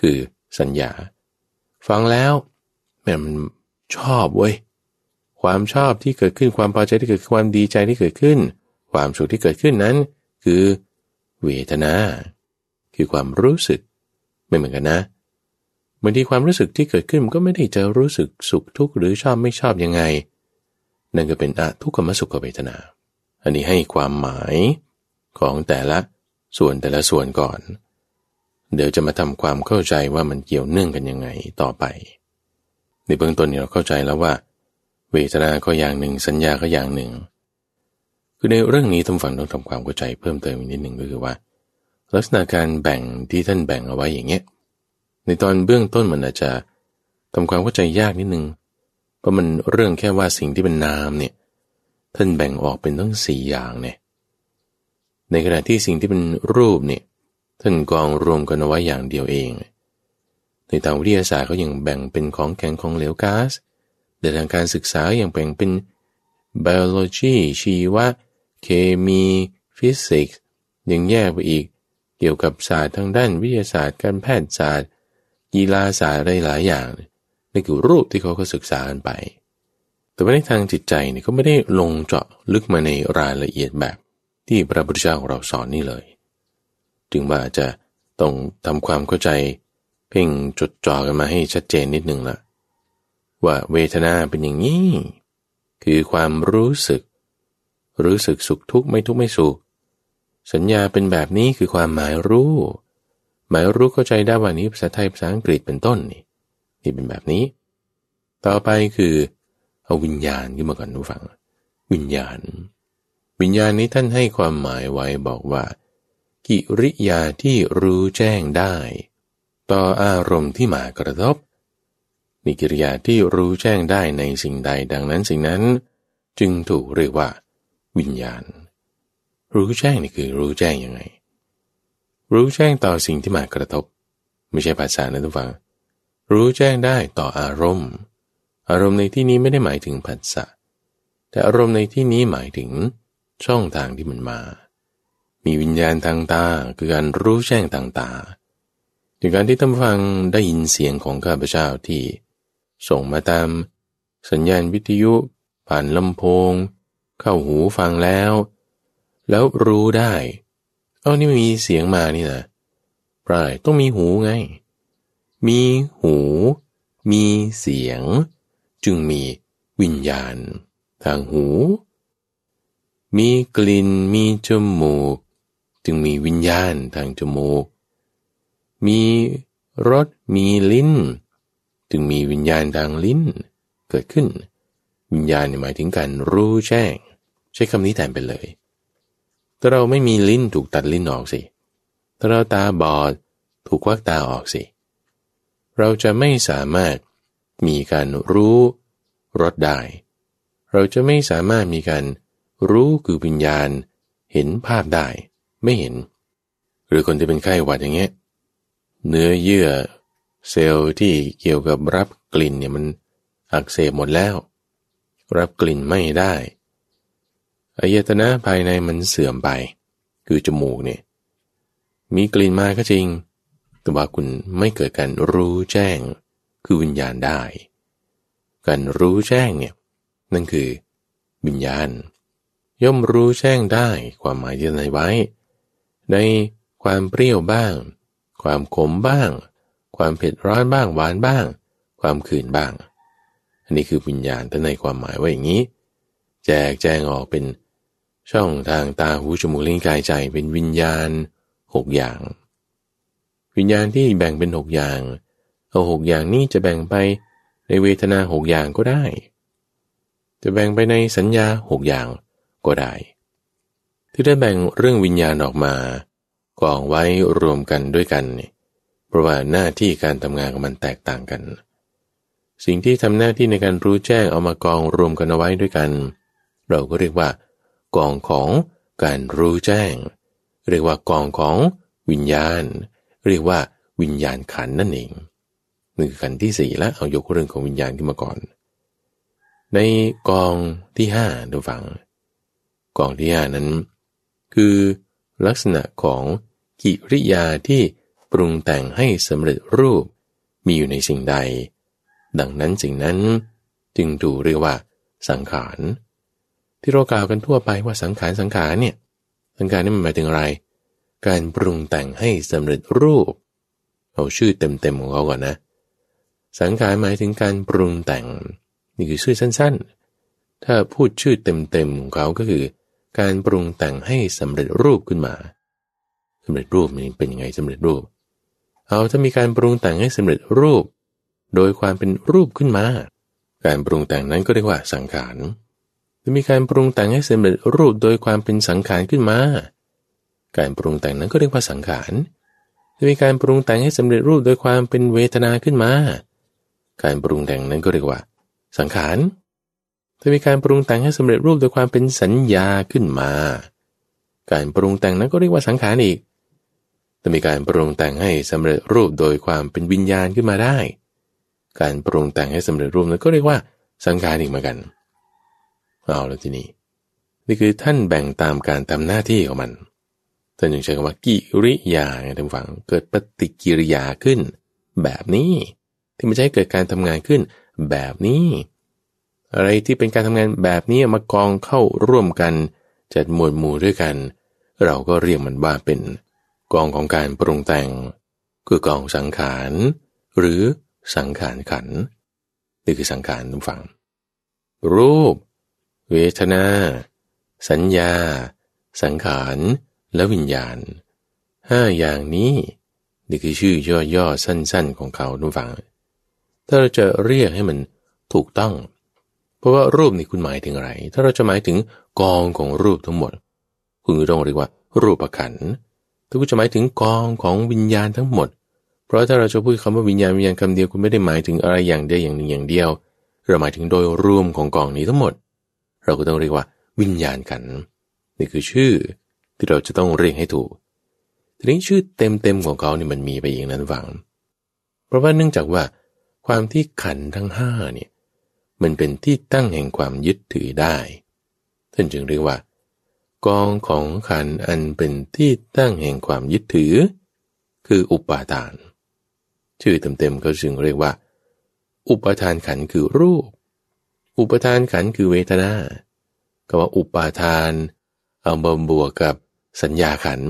คือสัญญา ฟังแล้วแม่มันชอบเว้ยความชอบที่เกิดขึ้นความพอใจที่เกิดความดีใจที่เกิดขึ้น ความสุขที่เกิดขึ้นนั้น คือเวทนา คือความรู้สึกไม่เหมือนกันนะบางทีความรู้สึกที่เกิดขึ้นมันก็ไม่ได้จะรู้สึกสุขทุกข์หรือชอบไม่ชอบยังไง นั่นก็เป็นอะทุกขมสุขเวทนา อันนี้ให้ความหมายของแต่ละส่วนแต่ละส่วนก่อน เดี๋ยวจะมาทำความเข้าใจว่ามันเกี่ยวเนื่องกันยังไงต่อไป ในเบื้องต้นเราเข้าใจแล้วว่า เวทนาก็อย่างหนึ่งสัญญาก็อย่างหนึ่ง คือในเรื่องนี้ท่านฟังต้องทำความเข้าใจเพิ่มเติมอีกนิดหนึ่งก็คือว่า ลักษณะการแบ่งที่ท่านแบ่งเอาไว้อย่างเงี้ยในตอนเบื้องต้นมันอาจจะทำความเข้าใจยากนิดนึงเพราะมันเรื่องแค่ว่าสิ่งที่เป็นนามเนี่ย ท่านแบ่งออกเป็นทั้งสี่อย่างเนี่ย ในขณะที่สิ่งที่เป็นรูปเนี่ยท่านกองรวมกันเอาไว้อย่างเดียวเอง ในทางวิทยาศาสตร์ก็ยังแบ่งเป็นของแข็งของเหลวก๊าซแต่ทางการศึกษายังแบ่งเป็น biology ชีวะ เคมี ฟิสิกส์ยังแยกไปอีก เกี่ยวกับศาสตร์ทางด้านวิทยาศาสตร์ การแพทยศาสตร์ กีฬาศาสตร์อะไรหลายอย่างนี่คือรูปที่เขาก็ศึกษากันไป แต่ว่าในทางจิตใจเนี่ยก็ไม่ได้ลงเจาะลึกมาในรายละเอียดแบบ ที่พระพุทธเจ้าของเราสอนนี่เลย จึงว่าจะต้องทำความเข้าใจ เพ่งจดจ่อกันมาให้ชัดเจนนิดนึงละว่าเวทนาเป็นอย่างนี้ คือความรู้สึก รู้สึกสุขทุกข์ไม่ทุกข์ไม่สุข สัญญาเป็นแบบนี้คือความหมายรู้ หมายรู้เข้าใจได้ว่านี้ภาษาไทยภาษาอังกฤษเป็นต้นนี่นี่เป็นแบบนี้ ต่อไปคือ เอาวิญญาณขึ้นมาก่อนผู้ฟัง วิญญาณ วิญญาณนี้ท่านให้ความหมายไว้บอกว่า กิริยาที่รู้แจ้งได้ ต่ออารมณ์ที่มากระทบนี่กิริยาที่รู้แจ้งได้ในสิ่งใดดังนั้นสิ่งนั้น จึงถูกเรียกว่า วิญญาณ รู้แจ้งนี่คือรู้แจ้งยังไง รู้แจ้งต่อสิ่งที่มากระทบ ไม่ใช่ภาษานะทุกฝัง รู้แจ้งได้ต่ออารมณ์ อารมณ์ในที่นี้ไม่ได้หมายถึงผัสสะ แต่อารมณ์ในที่นี้หมายถึงช่องทางที่มันมา มีวิญญาณทางตาคือการรู้แจ้งทางตาถึงการที่ท่านฟังได้ยินเสียงของข้าพเจ้าที่ ส่งมาตาม สัญญาณวิทยุ ผ่านลำโพง เข้าหูฟังแล้ว แล้วรู้ได้เอ้านี่มีเสียงมานี่นะปลายต้องมีหูไง มีหู มีเสียง จึงมีวิญญาณ ทางหู มีกลิ่นมีจมูก จึงมีวิญญาณทางจมูก มีรสมีลิ้น จึงมีวิญญาณทางลิ้น เกิดขึ้น วิญญาณหมายถึงการรู้แจ้ง ใช้คำนี้แทนไปเลยถ้าเราไม่มีลิ้นถูกตัดลิ้นออกสิถ้าเราตาบอดถูกควักตาออกสิ เราจะไม่สามารถ มีการรู้รสได้ เราจะไม่สามารถมีการรู้คือวิญญาณ เห็นภาพได้ ไม่เห็น หรือคนที่เป็นไข้หวัดอย่างเงี้ยเนื้อเยื่อ เซลล์ที่เกี่ยวกับรับกลิ่นเนี่ยมันอักเสบหมดแล้ว รับกลิ่นไม่ได้อายตนะภายในมันเสื่อมไป คือจมูกเนี่ยมีกลิ่นมาก็จริง แต่ว่าคุณไม่เกิดการรู้แจ้ง คือวิญญาณได้ การรู้แจ้งเนี่ยนั่นคือวิญญาณ ย่อมรู้แจ้งได้ความหมายที่ในไว้ ในความเปรี้ยวบ้าง ความขมบ้าง ความเผ็ดร้อนบ้างหวานบ้าง ความขืนบ้าง อันนี้คือวิญญาณแต่ในความหมายว่าอย่างนี้ แจกแจงออกเป็นช่องทางตาหูจมูกลิ้นกายใจเป็นวิญญาณหกอย่าง วิญญาณที่แบ่งเป็นหกอย่าง เอาหกอย่างนี้จะแบ่งไปในเวทนาหกอย่างก็ได้ จะแบ่งไปในสัญญาหกอย่างก็ได้ ที่ได้แบ่งเรื่องวิญญาณออกมากองไว้รวมกันด้วยกันเนี่ยเพราะว่าหน้าที่การทำงานของมันแตกต่างกัน สิ่งที่ทำหน้าที่ในการรู้แจ้งเอามากองรวมกันเอาไว้ด้วยกัน เราก็เรียกว่ากองของการรู้แจ้ง เรียกว่ากองของวิญญาณ เรียกว่าวิญญาณขันนั่นเอง นี่คือขันที่สี่แล้วเอายกเรื่องของวิญญาณขึ้นมาก่อน ในกองที่ห้าดูฟัง กองที่ห้านั้น คือลักษณะของกิริยาที่ปรุงแต่งให้สำเร็จรูปมีอยู่ในสิ่งใด ดังนั้นสิ่งนั้นจึงถูกเรียกว่าสังขาร ที่เรากล่าวกันทั่วไปว่าสังขารสังขารเนี่ยสังขารนี่มันหมายถึงอะไร การปรุงแต่งให้สำเร็จรูป เอาชื่อเต็มๆของเขาก่อนนะ สังขารหมายถึงการปรุงแต่ง นี่คือชื่อสั้นๆ ถ้าพูดชื่อเต็มๆของเขาก็คือ การปรุงแต่งให้สำเร็จรูปขึ้นมาสำเร็จรูปมันเป็นยังไงสำเร็จรูป เอาถ้ามีการปรุงแต่งให้สำเร็จรูป โดยความเป็นรูปขึ้นมา การปรุงแต่งนั้นก็เรียกว่าสังขารจะมีการปรุงแต่งให้สำเร็จรูปโดยความเป็นสังขารขึ้นมา การปรุงแต่งนั้นก็เรียกว่าสังขารจะมีการปรุงแต่งให้สำเร็จรูปโดยความเป็นเวทนาขึ้นมา การปรุงแต่งนั้นก็เรียกว่า สังขารจะมีการปรุงแต่งให้สำเร็จรูปโดยความเป็นสัญญาขึ้นมา การปรุงแต่งนั้นก็เรียกว่าสังขารอีกจะมีการปรุงแต่งให้สำเร็จรูปโดยความเป็นวิญญาณขึ้นมาได้ การปรุงแต่งให้สำเร็จรูปนั้นก็เรียกว่าสังขารอีกเหมือนกันเอาแล้วทีนี้นี่คือท่านแบ่งตามการทำหน้าที่ของมันท่านยังใช้คำว่ากิริยาไงท่านฟังเกิดปฏิกิริยาขึ้น แบบนี้ ที่มันจะให้เกิดการทำงานขึ้นแบบนี้ อะไรที่เป็นการทำงานแบบนี้มากองเข้าร่วมกัน จัดหมวดหมู่ด้วยกัน เราก็เรียกมันว่าเป็น กองของการปรุงแต่ง คือกองสังขารหรือสังขารขันนี่คือสังขารทุกฝัง รูป เวทนา สัญญา สังขารและวิญญาณห้าอย่างนี้นี่คือชื่อย่อๆสั้น ๆ ของเขาทุกฝัง ถ้าเราจะเรียกให้มันถูกต้อง เพราะว่ารูปนี่คุณหมายถึงอะไร ถ้าเราจะหมายถึงกองของรูปทั้งหมด คุณก็ต้องเรียกว่า รูปขันถ้าคุณจะหมายถึงกองของวิญญาณทั้งหมด เพราะถ้าเราจะพูดคำว่าวิญญาณวิญญาณคำเดียวคุณไม่ได้หมายถึงอะไรอย่างเดียวอย่างหนึ่งอย่างเดียว เราหมายถึงโดยรวมของกองนี้ทั้งหมด เราก็ต้องเรียกว่า วิญญาณขันนี่คือชื่อที่เราจะต้องเรียกให้ถูกทีนี้ชื่อเต็มๆของเขานี่มันมีไปอย่างนั้นฟัง เพราะว่าเนื่องจากว่า ความที่ขันทั้งห้าเนี่ยมันเป็นที่ตั้งแห่งความยึดถือได้ท่านจึงเรียกว่า กองของขันอันเป็นที่ตั้งแห่งความยึดถือ คืออุปาทาน ชื่อเต็มๆเขาจึงเรียกว่า อุปทานขันคือรูป อุปทานขันคือเวทนาก็ว่าอุปาทาน เอาบมบวกกับสัญญาขัน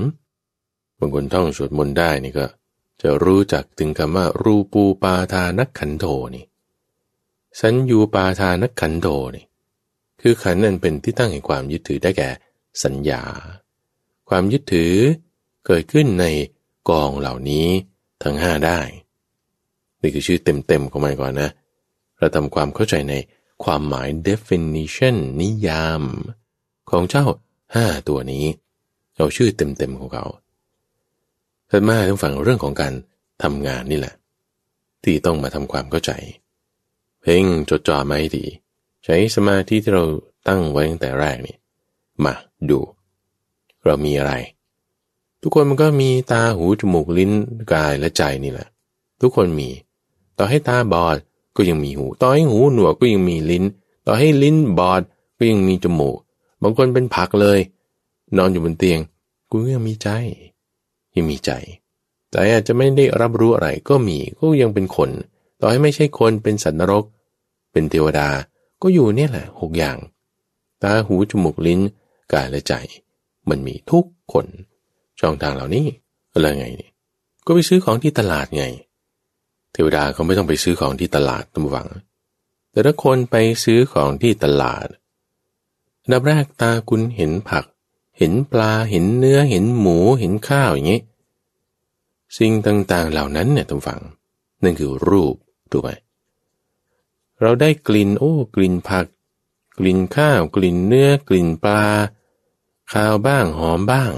บางคนท่องสวดมนต์ได้นี่ก็ จะรู้จักถึงคำว่า รูปูปาทานักขันโทนี่สัญญูปาทานักขันโทนี่คือขันนั้นเป็นที่ตั้งแห่งความยึดถือได้แก่สัญญา ความยึดถือเกิดขึ้นในกองเหล่านี้ทั้งห้าได้นี่คือชื่อเต็มๆของมันก่อนนะ เราทำความเข้าใจในความหมาย definition นิยาม ของเจ้าห้าตัวนี้ เอาชื่อเต็มๆของเขา ถัดมาต้องฟังเรื่องของการทำงานนี่แหละ ที่ต้องมาทำความเข้าใจ เพ่งจดจ่อไม่ดี ใช้สมาธิที่เราตั้งไว้ตั้งแต่แรกนี่มาดู เรามีอะไร ทุกคนมันก็มีตาหูจมูกลิ้นกายและใจนี่แหละ ทุกคนมี ต่อให้ตาบอดก็ยังมีหู ต่อให้หูหนวกก็ยังมีลิ้น ต่อให้ลิ้นบอดก็ยังมีจมูก บางคนเป็นผักเลย นอนอยู่บนเตียงกูยังมีใจ ยังมีใจ แต่อาจจะไม่ได้รับรู้อะไรก็มีก็ยังเป็นคน ต่อให้ไม่ใช่คนเป็นสัตว์นรก เป็นเทวดาก็อยู่เนี่ยแหละหกอย่าง ตาหูจมูกลิ้น กายและใจ มันมีทุกคนช่องทางเหล่านี้อะไรไงนี่ก็ไปซื้อของที่ตลาดไง เทวดาเขาไม่ต้องไปซื้อของที่ตลาดตั้งหวัง แต่ถ้าคนไปซื้อของที่ตลาดดับแรกตาคุณเห็นผัก เห็นปลาเห็นเนื้อเห็นหมูเห็นข้าวอย่างนี้ สิ่งต่างๆเหล่านั้นเนี่ยท่านผู้ฟัง นั่นคือรูปถูกไหมเราได้กลิ่นโอ้กลิ่นผัก กลิ่นข้าวกลิ่นเนื้อกลิ่นปลาคาวบ้างหอมบ้าง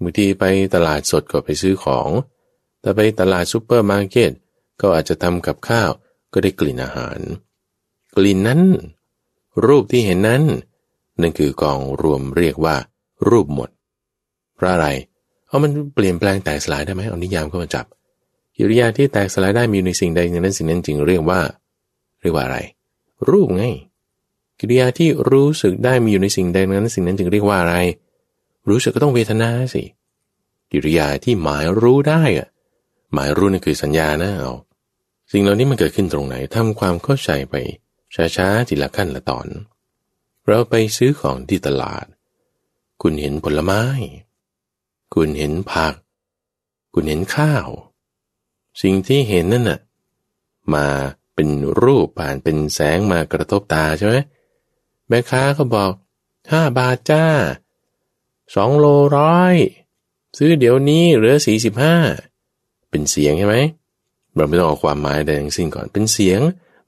บางทีไปตลาดสดก็ไปซื้อของ แต่ไปตลาดซูเปอร์มาร์เก็ตก็อาจจะทำกับข้าวก็ได้กลิ่นอาหาร กลิ่นนั้น รูปที่เห็นนั้น นั่นคือกองรวมเรียกว่า รูปหมด เพราะอะไร เอามันเปลี่ยนแปลงแตกสลายได้ไหมเอานิยามเข้ามาจับกิริยาที่แตกสลายได้มีในสิ่งใดอย่างนั้นสิ่งนั้นจึงเรียกว่า เรียกว่าอะไร รูปไง กิริยาที่รู้สึกได้มีอยู่ในสิ่งใดนั้นสิ่งนั้นจึงเรียกว่าอะไร รู้สึกก็ต้องเวทนาสิ กิริยาที่หมายรู้ได้อะหมายรู้นั่คือสัญญานะเอาสิ่งเหล่านี้มันเกิดขึ้นตรงไหนทำความเข้าใจไปช้าๆทีละขั้นละตอน เราไปซื้อของที่ตลาด คุณเห็นผลไม้ คุณเห็นผัก คุณเห็นข้าว สิ่งที่เห็นนั่นน่ะมาเป็นรูปผ่านเป็นแสงมากระทบตาใช่ไหมแม่ค้าเขาบอกห้าบาทจ้าสองโลร้อยซื้อเดี๋ยวนี้เหลือสี่สิบห้าเป็นเสียงใช่ไหมเราไม่ต้องเอาความหมายใดทั้งสิ้นก่อนเป็นเสียง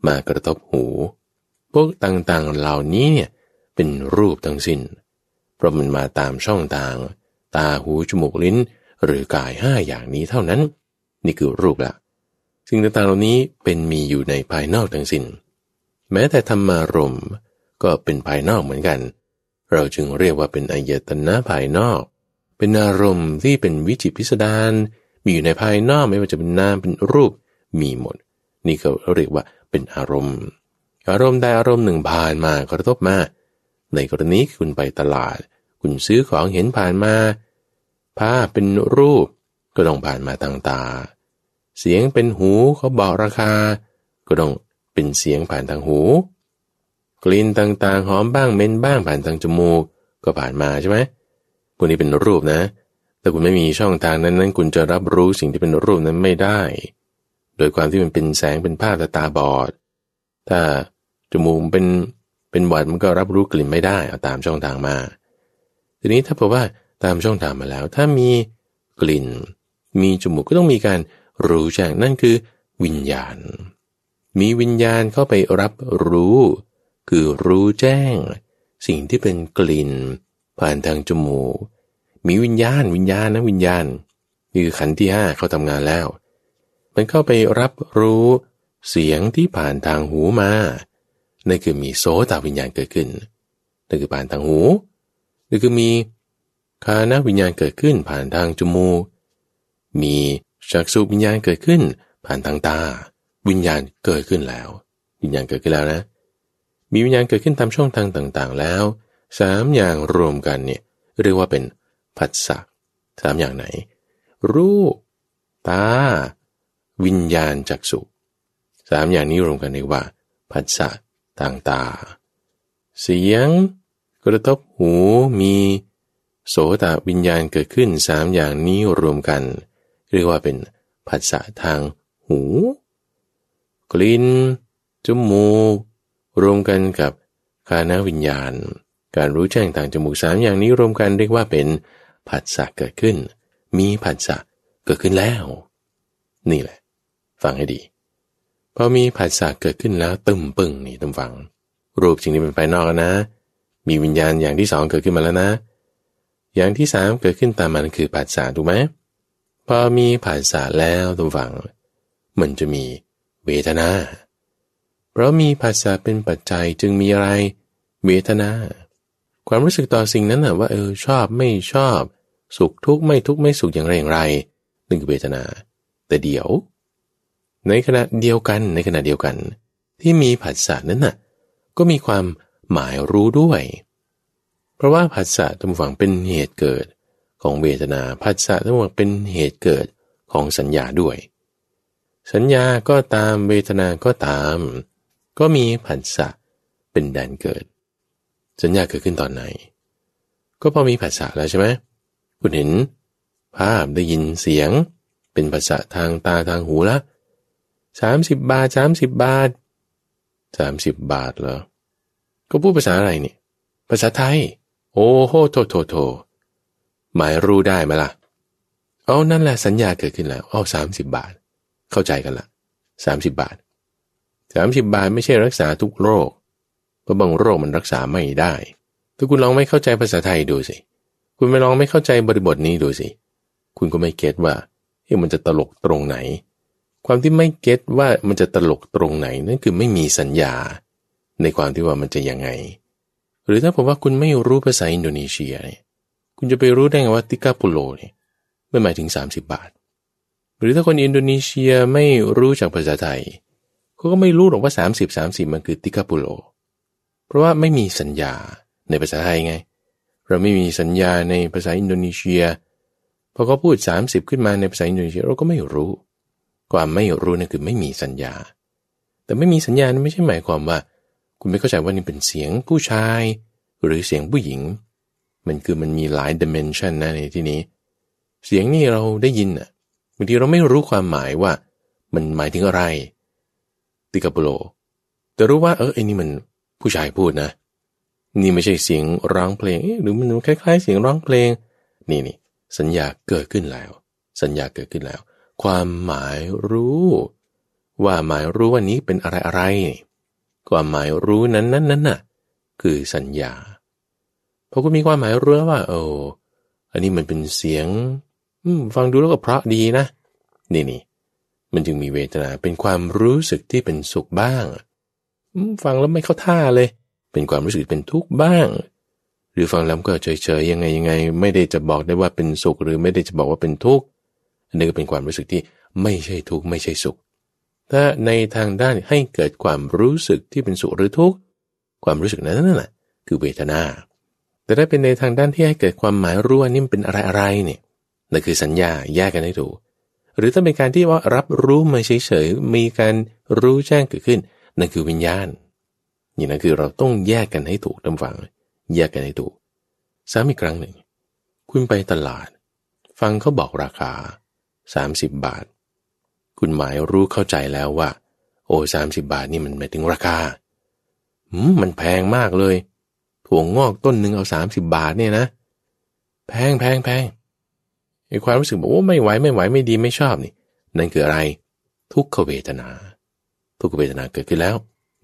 มากระทบหู พวกต่างๆเหล่านี้เนี่ยเป็นรูปทั้งสิน้น เพราะมันมาตามช่องทาง ตาหูจมูกลิ้น หรือกายห้าอย่างนี้เท่านั้น นี่คือรูปละสิ่งต่างๆเหล่านี้เป็นมีอยู่ในภายนอกทั้งสิน้น แม้แต่ธรรมารมก็เป็นภายนอกเหมือนกัน เราจึงเรียกว่าเป็นอายตนะภายนอก เป็นอารมณ์ที่เป็นวิจิตพิสดารมีอยู่ในภายนอกไม่ว่าจะเป็นนามเป็นรูปมีหมด นี่เขาเรียกว่าเป็นอารมณ์ อารมณ์ใดอารมณ์หนึ่งผ่านมากระทบมา ในกรณีคุณไปตลาด คุณซื้อของเห็นผ่านมา ภาพเป็นรูปก็ต้องผ่านมาทางตา เสียงเป็นหูเขาบอกราคา ก็ต้องเป็นเสียงผ่านทางหู กลิ่นต่างๆหอมบ้างเหม็นบ้างผ่านทางจมูกก็ผ่านมาใช่ไหมพวกนี้เป็นรูปนะแต่คุณไม่มีช่องทางนั้นนั้นคุณจะรับรู้สิ่งที่เป็นรูปนั้นไม่ได้ โดยความที่มันเป็นแสงเป็นภาพตาบอด ถ้าจมูกเป็นเป็นหวัดมันก็รับรู้กลิ่นไม่ได้เอาตามช่องทางมา ทีนี้ถ้าบอกว่าตามช่องทางมาแล้ว ถ้ามีกลิ่น มีจมูกก็ต้องมีการรู้แจ้งนั่นคือ วิญญาณ มีวิญญาณเข้าไปรับรู้ คือรู้แจ้ง สิ่งที่เป็นกลิ่น ผ่านทางจมูก มีวิญญาณ วิญญาณนะวิญญาณนี่คือขันธ์ที่ห้าเขาทำงานแล้ว มันเข้าไปรับรู้เสียงที่ผ่านทางหูมานั่นคือมีโสตวิญญาณเกิดขึ้นนั่นคือผ่านทางหู นั่นคือมีคานวิญญาณเกิดขึ้นผ่านทางจมูก มีจักษุวิญญาณเกิดขึ้น ผ่านทางตา วิญญาณเกิดขึ้นแล้ว วิญญาณเกิดขึ้นแล้วนะ มีวิญญาณเกิดขึ้นตามช่องทางต่างๆ แล้วสามอย่างรวมกันเนี่ยเรียกว่าเป็นผัสสะสามอย่างไหน รูป ตา วิญญาณจักสุสามอย่างนี้รวมกันเรียกว่าผัสสะทางตา เสียง กระทบหูมีโสตวิญญาณเกิดขึ้นสามอย่างนี้รวมกัน เรียกว่าเป็นผัสสะทางหู กลิ่นจมูกรวมกันกับคานวิญญาณ การรู้แจ้งทางจมูกสามอย่างนี้รวมกันเรียกว่าเป็นผัสสะเกิดขึ้น มีผัสสะเกิดขึ้นแล้ว นี่แหละ ฟังให้ดีพอมีผัสสะเกิดขึ้นแล้วตึมปึงนี่ตึมฟัง รูปสิ่งนี้เป็นภายนอกนะ มีวิญญาณอย่างที่สองเกิดขึ้นมาแล้วนะ อย่างที่สามเกิดขึ้นตามมันคือผัสสะถูกไหมพอมีผัสสะแล้วตึมฟัง มันจะมีเวทนา เพราะมีผัสสะเป็นปัจจัยจึงมีอะไร เวทนา ความรู้สึกต่อสิ่งนั้นนะว่าเออชอบไม่ชอบ สุขทุกข์ไม่ทุกข์ไม่สุขอย่างไรอย่างไรนึ่คือเวทนา แต่เดี๋ยว ในขณะเดียวกันในขณะเดียวกัน ที่มีผัสสะนั้นน่ะก็มีความ หมายรู้ด้วย เพราะว่าผัสสะทั้งฝังเป็นเหตุเกิดของเวทนาผัสสะทั้งฝั่งเป็นเหตุเกิดของสัญญาด้วย สัญญาก็ตามเวทนาก็ตาม ก็มีผัสสะเป็นแดนเกิด สัญญาเกิดขึ้นตอนไหน ก็พอมีผัสสะแล้วใช่ไหมคุณเห็น ภาพได้ยินเสียง เป็นภาษาทางตาทางหูละสามสิบบาทสามสิบบาทสามสิบบาทเหรอ ก็พูดภาษาอะไรนี่ ภาษาไทย โอ้โหโทโทโทหมายรู้ได้ไหมล่ะ เอานั่นแหละสัญญาเกิดขึ้นแล้วเอาสามสิบบาท เข้าใจกันละสามสิบบาทสามสิบบาทไม่ใช่รักษาทุกโรค เพราะบางโรคมันรักษาไม่ได้ ถ้าคุณลองไม่เข้าใจภาษาไทยดูสิ คุณไปลองไม่เข้าใจบริบทนี้ดูสิ คุณก็ไม่เก็ตว่าเฮ้มันจะตลกตรงไหน ความที่ไม่เก็ตว่ามันจะตลกตรงไหนนั่นคือไม่มีสัญญา ในความที่ว่ามันจะยังไง หรือถ้าผมว่าคุณไม่รู้ภาษาอินโดนีเซียเนี่ยคุณจะไปรู้ได้ไงว่าติกาปุโลเนี่ยไม่หมายถึง 30 บาท หรือถ้าคนอินโดนีเซียไม่รู้จากภาษาไทยเขาก็ไม่รู้หรอกว่า 30 30 มันคือ tiga puluh เพราะว่าไม่มีสัญญาในภาษาไทยไง เราไม่มีสัญญาในภาษาอินโดนีเซียพอเขาพูด 30 ขึ้นมาในภาษาอินโดนีเซียเราก็ไม่รู้ ความไม่รู้นั่นคือไม่มีสัญญา แต่ไม่มีสัญญาไม่ใช่หมายความว่า คุณไม่เข้าใจว่านี่เป็นเสียงผู้ชาย หรือเสียงผู้หญิง มันคือมันมีหลาย dimension นะในที่นี้ เสียงนี่เราได้ยินอะบางทีเราไม่รู้ความหมายว่า มันหมายถึงอะไร ติกาโปโล แต่รู้ว่าเออไอ้นี่มันผู้ชายพูดนะ นี่ไม่ใช่เสียงร้องเพลงหรือมันคล้ายๆ เสียงร้องเพลง นี่นี่สัญญาเกิดขึ้นแล้ว สัญญาเกิดขึ้นแล้ว ความหมายรู้ ว่าหมายรู้ว่านี้เป็นอะไรอะไรนี่ ความหมายรู้นั้นนั้นนั้นน่ะคือสัญญาพอคุณมีความหมายรู้ว่า โอ้อันนี้มันเป็นเสียงฟังดูแล้วก็เพราะดีนะ นี่นี่มันจึงมีเวทนาเป็นความรู้สึกที่เป็นสุขบ้างฟังแล้วไม่เข้าท่าเลย เป็นความรู้สึกเป็นทุกข์บ้าง หรือฟังแล้วก็เฉยๆยังไงยังไง ไม่ได้จะบอกได้ว่าเป็นสุขหรือไม่ได้จะบอกว่าเป็นทุกข์อันนี้ก็เป็นความรู้สึกที่ไม่ใช่ทุกข์ไม่ใช่สุข ถ้าในทางด้านให้เกิดความรู้สึกที่เป็นสุขหรือทุกข์ความรู้สึกนั้นนั่นแหละคือเวทนา แต่ถ้าเป็นในทางด้านที่ให้เกิดความหมายรู้ว่านี่มเป็นอะไรอะไรเนี่ยนั่นคือสัญญาแยกกันให้ถูก หรือถ้าเป็นการที่ว่ารับรู้มาเฉยๆมีการรู้แจ้งเกิดขึ้นนั่นคือวิญญาณนี่นั่นคือเราต้องแยกกันให้ถูกตำฝัง แยกกันให้ถูกซ้ำอีกครั้งหนึ่ง คุณไปตลาด ฟังเขาบอกราคา 30 บาท คุณหมายรู้เข้าใจแล้วว่า โอ้สามสิบาทนี่มันหมายถึงราคาอืมมันแพงมากเลย ถั่วงอกต้นหนึ่งเอาสามสิบบาทเนี่ยนะ แพงแพงแพงไอ้ความรู้สึกบอกโอ้ไม่ไหวไม่ไหวไม่ดีไม่ชอบนี่ นั่นคืออะไร ทุกขเวทนา ทุกขเวทนาเกิดขึ้นแล้ว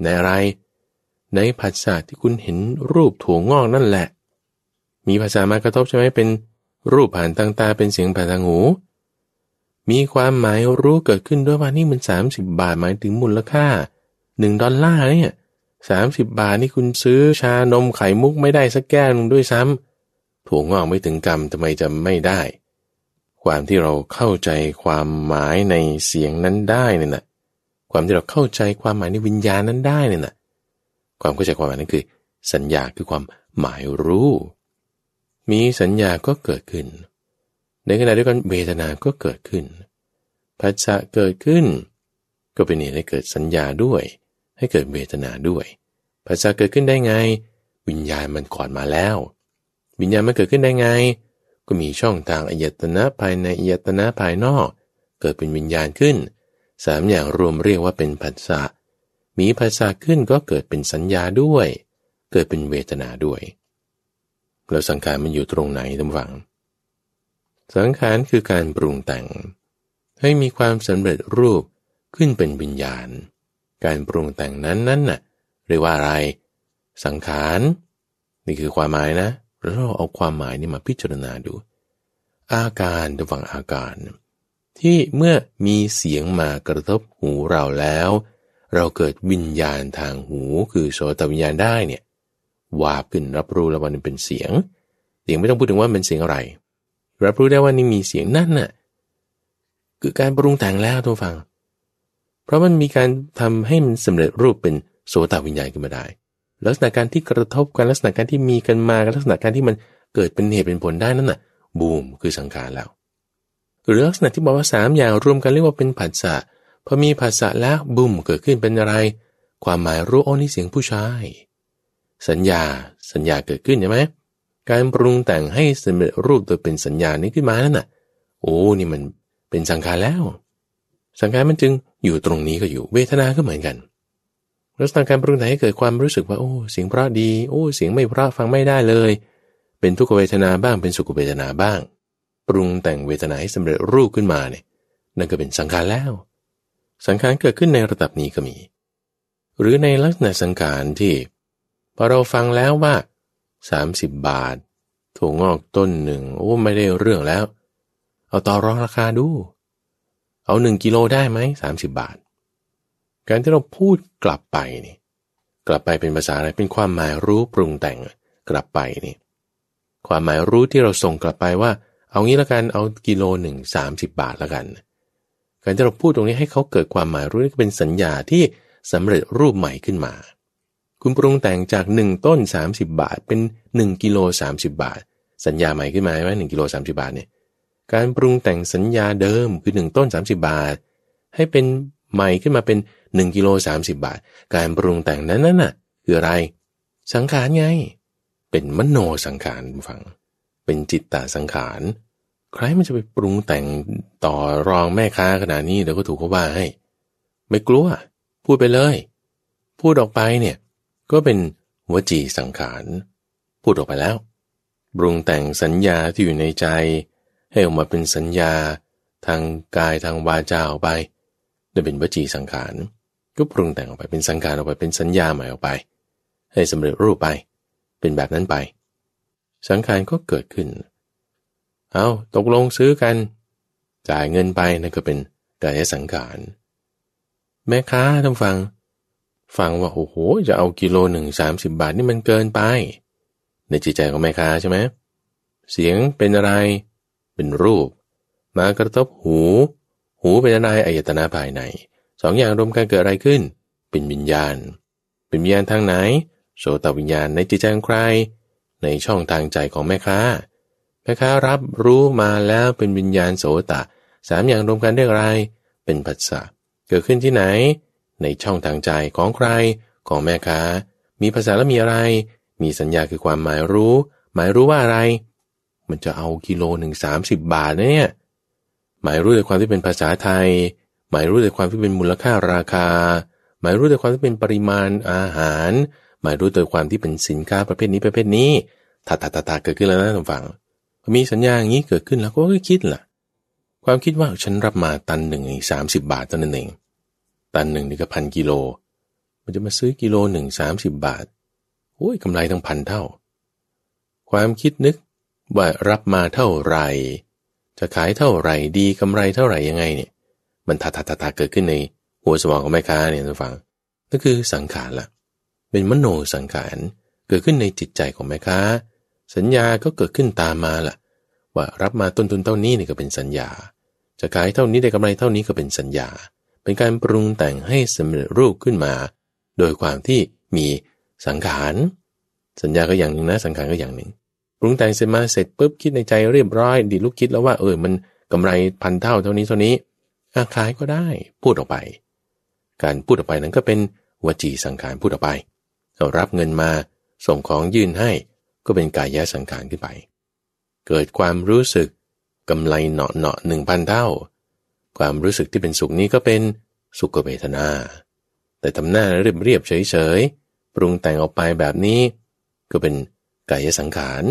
ในอะไร ในภาษาที่คุณเห็นรูปถั่วงอกนั่นแหละ มีภาษามากระทบใช่ไหมเป็นรูปผ่านทางตาเป็นเสียงผ่านทางหู มีความหมายรู้เกิดขึ้นด้วยว่านี่มันสามสิบบาทหมายถึงมูลค่าหนึ่งดอลลาร์เนี่ยสามสิบบาทนี่คุณซื้อชานมไข่มุกไม่ได้สักแก้วนึงด้วยซ้ำถั่วงอกไม่ถึงกรรมทำไมจะไม่ได้ ความที่เราเข้าใจความหมายในเสียงนั้นได้เนี่ยนะความที่เราเข้าใจความหมายในวิญญาณนั้นได้เนี่ยนะความเข้าใจความหมายนั้นคือ สัญญาคือความหมายรู้ มีสัญญาก็เกิดขึ้น ในขณะเดียวกันเวทนาก็เกิดขึ้นภัษะเกิดขึ้น ก็เป็นเหตุให้เกิดสัญญาด้วย ให้เกิดเวทนาด้วยภาษาเกิดขึ้นได้ไง วิญญาณมันก่อนมาแล้ว วิญญาณมันเกิดขึ้นได้ไง ก็มีช่องทางอายตนะภายในอายตนะภายนอก เกิดเป็นวิญญาณขึ้นสามอย่างรวมเรียกว่าเป็นภาษามีภาษาขึ้นก็เกิดเป็นสัญญาด้วย เกิดเป็นเวทนาด้วยแล้วสังขารมันอยู่ตรงไหนท่านฟัง สังขารคือการปรุงแต่ง ให้มีความสำเร็จรูปขึ้นเป็นวิญญาณ การปรุงแต่งนั้นนั้นน่ะเรียกว่าอะไร สังขารนี่คือความหมายนะเราเอาความหมายนี่มาพิจารณาดู อาการดูฝั่งอาการ ที่เมื่อมีเสียงมากระทบหูเราแล้ว เราเกิดวิญญาณทางหูคือโสตวิญญาณได้เนี่ยวาบขึ้นรับรู้แล้วว่านี่เป็นเสียงเสียงไม่ต้องพูดถึงว่าเป็นเสียงอะไร รับรู้ได้ว่านี่มีเสียงนั่นน่ะคือการปรุงแต่งแล้วทุกฟัง เพราะมันมีการทำให้มันสำเร็จรูปเป็นโสตวิญญาณขึ้นมาได้ ลักษณะการที่กระทบกันลักษณะการที่มีกันมาลักษณะการที่มันเกิดเป็นเหตุเป็นผลได้นั่นน่ะ บูมคือสังขารแล้ว หรือลักษณะที่บอกว่าสามอย่างรวมกันเรียกว่าเป็นผัสสะพอมีผัสสะแล้วบูมเกิดขึ้นเป็นอะไร ความหมายรู้โอ้นี่เสียงผู้ชาย สัญญาสัญญาเกิดขึ้นใช่ไหม การปรุงแต่งให้สำเร็จรูปโดยเป็นสัญญานี้ขึ้นมานั่นน่ะ โอ้ นี่มันเป็นสังขารแล้ว สังขารมันจึงอยู่ตรงนี้ก็อยู่ เวทนาก็เหมือนกันลักษณะการปรุงแต่งให้เกิดความรู้สึกว่าโอ้เสียงเพราะดี โอ้เสียงไม่เพราะฟังไม่ได้เลย เป็นทุกขเวทนาบ้างเป็นสุขเวทนาบ้าง ปรุงแต่งเวทนาให้สำเร็จรูปขึ้นมาเนี่ยนั่นก็เป็นสังขารแล้ว สังขารเกิดขึ้นในระดับนี้ก็มี หรือในลักษณะสังขารที่พอเราฟังแล้วว่า 30 บาท ถั่วงอกต้นหนึ่งโอ้ไม่ได้เรื่องแล้ว เอาต่อรองราคาดู เอาหนึ่งกิโลได้ไหมสามสิบบาท การที่เราพูดกลับไปนี่กลับไปเป็นภาษาอะไรเป็นความหมายรู้ปรุงแต่งกลับไปนี่ความหมายรู้ที่เราส่งกลับไปว่า เอางี้ละกันเอากิโลหนึ่งสามสิบบาทละกัน การที่เราพูดตรงนี้ให้เขาเกิดความหมายรู้นี่เป็นสัญญาที่สำเร็จรูปใหม่ขึ้นมา คุณปรุงแต่งจากหนึ่งต้น 30 บาท เป็น 1กิโล30 บาท สัญญาใหม่ขึ้นมาไหมหนึ่งกิโลสามสิบาทเนี่ยการปรุงแต่งสัญญาเดิมคือ 1 ต้น 30 บาท ให้เป็นใหม่ขึ้นมาเป็น1กิโล30 บาท การปรุงแต่งนั้นน่ะคืออะไร สังขารไง เป็นมโนสังขารฟัง เป็นจิตตสังขารใครมันจะไปปรุงแต่งต่อรองแม่ค้าขนาดนี้เดี๋ยวก็ถูกเขาว่าให้ ไม่กลัว พูดไปเลย พูดออกไปเนี่ย ก็เป็นวจีสังขารพูดออกไปแล้วปรุงแต่งสัญญาที่อยู่ในใจ ให้ออกมาเป็นสัญญา ทางกายทางวาจาออกไปจะเป็นวจีสังขาร ก็ปรุงแต่งออกไปเป็นสังขารออกไปเป็นสัญญาใหม่ออกไป ให้สำเร็จรูปไป เป็นแบบนั้นไป สังขารก็เกิดขึ้น เอาตกลงซื้อกัน จ่ายเงินไปนั่นก็เป็นกายสังขาร แม่ค้าท่านฟัง ฟังว่าโอ้โหจะเอากิโลหนึ่งสามสิบบาทนี่มันเกินไป ในจิตใจของแม่ค้าใช่ไหมเสียงเป็นอะไร เป็นรูป มากระทบหู หูเป็นอะไรอายตนะภายในสองอย่างรวมกันเกิดอะไรขึ้น เป็นวิญญาณ เป็นวิญญาณทางไหน โสตวิญญาณในจิตใจของใคร ในช่องทางใจของแม่ค้า แม่ค้ารับรู้มาแล้วเป็นวิญญาณโสตะสามอย่างรวมกันเรียกอะไร เป็นผัสสะเกิดขึ้นที่ไหน ในช่องทางใจของใคร ของแม่ค้า มีภาษาแล้วมีอะไร มีสัญญาคือความหมายรู้ หมายรู้ว่าอะไร มันจะเอากิโลหนึ่งสามสิบบาทเนี่ยหมายรู้ในความที่เป็นภาษาไทย หมายรู้ในความที่เป็นมูลค่าราคา หมายรู้ในความที่เป็นปริมาณอาหาร หมายรู้โดยความที่เป็นสินค้าประเภทนี้ประเภทนี้ถ้าตาตาตาเกิดขึ้นแล้วนะท่านฟังมีสัญญาอย่างนี้เกิดขึ้นแล้วก็คิดล่ะ ความคิดว่าฉันรับมาตันหนึ่งสามสิบบาทตันหนึ่ง ตันหนึ่งนี่ก็พันกิโล มันจะมาซื้อกิโลหนึ่งสามสิบบาทโอ้ยกำไรทั้งพันเท่า ความคิดนึกว่ารับมาเท่าไหร่ จะขายเท่าไหร่ดีกำไรเท่าไหร่ยังไงเนี่ย มันทาทาทาทาเกิดขึ้นในหัวสมองของแม่ค้าเนี่ยท่านฟังนั่นคือสังขารละเป็นมโนสังขารเกิดขึ้นในจิตใจของแม่ค้า สัญญาก็เกิดขึ้นตามมาล่ะ ว่ารับมาต้นทุนเท่านี้นี่ก็เป็นสัญญา จะขายเท่านี้ได้กำไรเท่านี้ก็เป็นสัญญา เป็นการปรุงแต่งให้สำเร็จรูปขึ้นมา โดยความที่มีสังขาร สัญญาก็อย่างหนึ่งนะสังขารก็อย่างหนึ่ง ปรุงแต่งเสร็จมาเสร็จปุ๊บคิดในใจเรียบร้อย ดีลูกคิดแล้วว่าเออมันกำไรพันเท่าเท่านี้เท่านี้อาขายก็ได้พูดออกไป การพูดออกไปนั้นก็เป็นวจีสังขารพูดออกไปเรารับเงินมาส่งของยื่นให้ก็เป็นกายยสังขารขึ้นไป เกิดความรู้สึกกำไรเหนาะเหนาะหนึ่งพันเท่า ความรู้สึกที่เป็นสุขนี้ก็เป็นสุขเวทนา แต่ทำหน้าเรียบเรียบเฉยเฉยปรุงแต่งออกไปแบบนี้ ก็เป็นกายสังขาร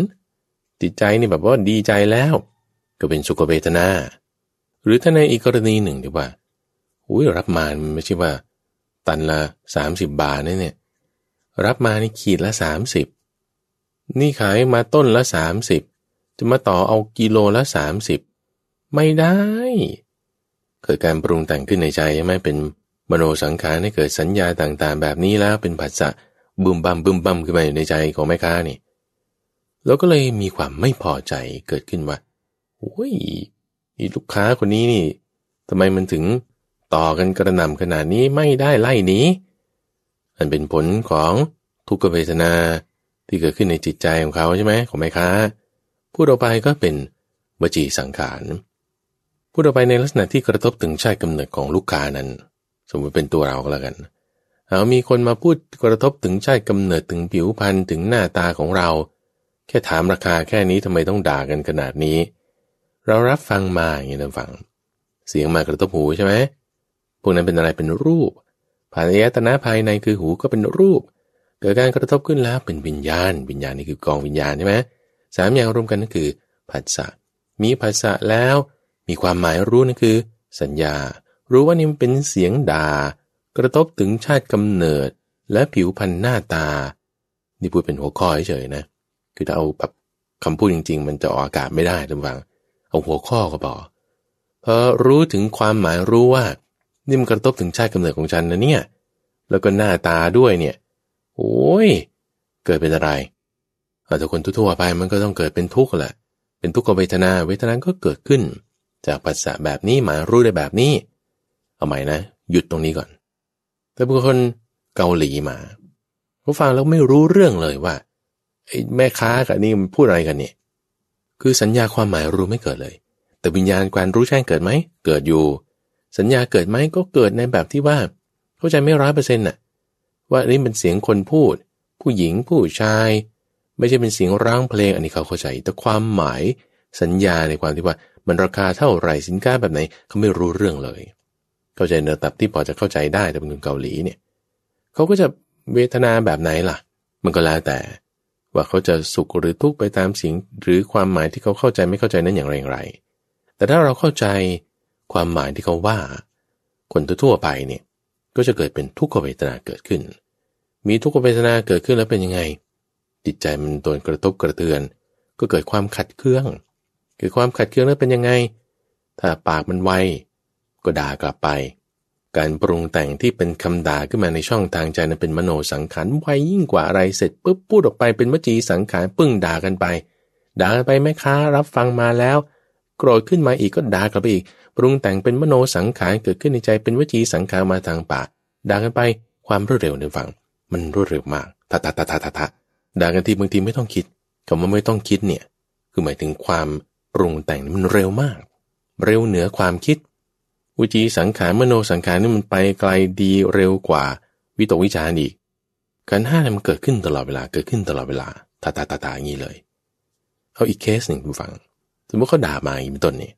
จิตใจนี่แบบว่าดีใจแล้ว ก็เป็นสุขเวทนา หรือถ้าในอีกกรณีหนึ่งที่ว่าอุ้ยรับมาไม่ใช่ว่า ตันละสามสิบบาทเนี่ย รับมานี่ขีดละสามสิบนี่ขายมาต้นละสามสิบจะมาต่อเอากิโลละสามสิบไม่ได้ เกิดการปรุงแต่งขึ้นในใจใช่ไหมเป็นมโนสังขารให้เกิดสัญญาต่างๆ แบบนี้แล้วเป็นผัสสะบึมบัมบึมบัมขึ้นมาอยู่ในใจของแม่ค้านี่แล้วก็เลยมีความไม่พอใจเกิดขึ้นว่าโอ้ยอลูกค้าคนนี้นี่ทำไมมันถึงต่อกันกระหน่ำขนาดนี้ไม่ได้ไล่นี้อันเป็นผลของทุกขเวทนาที่เกิดขึ้นในจิตใจของเขาใช่ไหมของแม่ค้าพูดออกไปก็เป็นวจีสังขาร พูดออกไปในลักษณะที่กระทบถึงชาติกำเนิดของลูกค้านั้น สมมติเป็นตัวเราก็แล้วกัน เอามีคนมาพูดกระทบถึงชาติกำเนิดถึงผิวพรรณถึงหน้าตาของเรา แค่ถามราคาแค่นี้ทำไมต้องด่ากันขนาดนี้ เรารับฟังมาอย่างนี้นะฟัง เสียงมากระทบหูใช่ไหมพวกนั้นเป็นอะไรเป็นรูปภายตนะภายในคือหูก็เป็นรูป เกิดการกระทบขึ้นแล้วเป็นวิญญาณ วิญญาณนี่คือกองวิญญาณใช่ไหมสามอย่างรวมกันนั่นคือผัสสะมีผัสสะแล้ว มีความหมายรู้นั่นคือ สัญญา รู้ว่านี่มันเป็นเสียงด่า กระทบถึงชาติกำเนิด และผิวพรรณหน้าตา นี่พูดเป็นหัวข้อเฉยๆนะ คือถ้าเอาแบบคำพูดจริง ๆ มันจะออกอากาศไม่ได้ทุกฝัง เอาหัวข้อก็พอพอรู้ถึงความหมายรู้ว่า นี่มันกระทบถึงชาติกำเนิดของฉันนะเนี่ย แล้วก็หน้าตาด้วยเนี่ย โอ้ย เกิดเป็นอะไรอาจจะคนทั่วไปมันก็ต้องเกิดเป็นทุกข์แหละ เป็นทุกขเวทนา เวทนาก็เกิดขึ้น จากภาษาแบบนี้หมายรู้ได้แบบนี้ เอาใหม่นะ หยุดตรงนี้ก่อน แต่บุคคลเกาหลีมาเขาฟังแล้วไม่รู้เรื่องเลยว่าไอ้แม่ค้ากับนี่มันพูดอะไรกันเนี่ย คือสัญญาความหมายรู้ไม่เกิดเลย แต่วิญญาณการรู้แจ้งเกิดไหม เกิดอยู่ สัญญาเกิดไหมก็เกิดในแบบที่ว่า เข้าใจไม่ร้อยเปอร์เซ็นต์น่ะ ว่านี่เป็นเสียงคนพูด ผู้หญิงผู้ชาย ไม่ใช่เป็นเสียงร้องเพลง อันนี้เขาเข้าใจ แต่ความหมายสัญญาในความที่ว่า มันราคาเท่าไหร่สินค้าแบบไหนเขาไม่รู้เรื่องเลย เข้าใจเนื้อตับที่พอจะเข้าใจได้แต่เป็นคนเกาหลีเนี่ยเขาก็จะเวทนาแบบไหนล่ะ มันก็แล้วแต่ ว่าเขาจะสุขหรือทุกข์ไปตามสิ่งหรือความหมายที่เขาเข้าใจไม่เข้าใจนั้นอย่างไรอย่างไรแต่ถ้าเราเข้าใจความหมายที่เขาว่า คนทั่วไปเนี่ยก็จะเกิดเป็นทุกขเวทนาเกิดขึ้น มีทุกขเวทนาเกิดขึ้นแล้วเป็นยังไง จิตใจมันโดนกระทบกระเทือน ก็เกิดความขัดเคือง เกิดความขัดเคืองแล้วเป็นยังไง ถ้าปากมันไว ก็ด่ากลับไป การปรุงแต่งที่เป็นคำด่าขึ้นมาในช่องทางใจนั้นเป็นมโนสังขารไวยิ่งกว่าอะไรเสร็จปุ๊บพูดออกไปเป็นวจีสังขารปึ้งด่ากันไปด่ากันไปแม่ค้ารับฟังมาแล้ว โกรธขึ้นมาอีกก็ด่ากลับไปอีก ปรุงแต่งเป็นมโนสังขารเกิดขึ้นในใจเป็นวจีสังขารมาทางปากด่ากันไปความรวดเร็วในฝัง มันรวดเร็วมากทะทะทะทะทะทะด่ากันทีบางทีไม่ต้องคิดคำว่าไม่ต้องคิดเนี่ย คือหมายถึงความ ปรุงแต่งมันเร็วมาก เร็วเหนือความคิด วิจีสังขารมโนสังขารนี่มันไปไกลดีเร็วกว่า วิตกวิจารณ์อีกการห้ามันเกิดขึ้นตลอดเวลาเกิดขึ้นตลอดเวลาตาตาตาตาอย่างนี้เลย เอาอีกเคสหนึ่งคุณฟัง สมมติเขาด่ามาอีกเป็นต้นนี่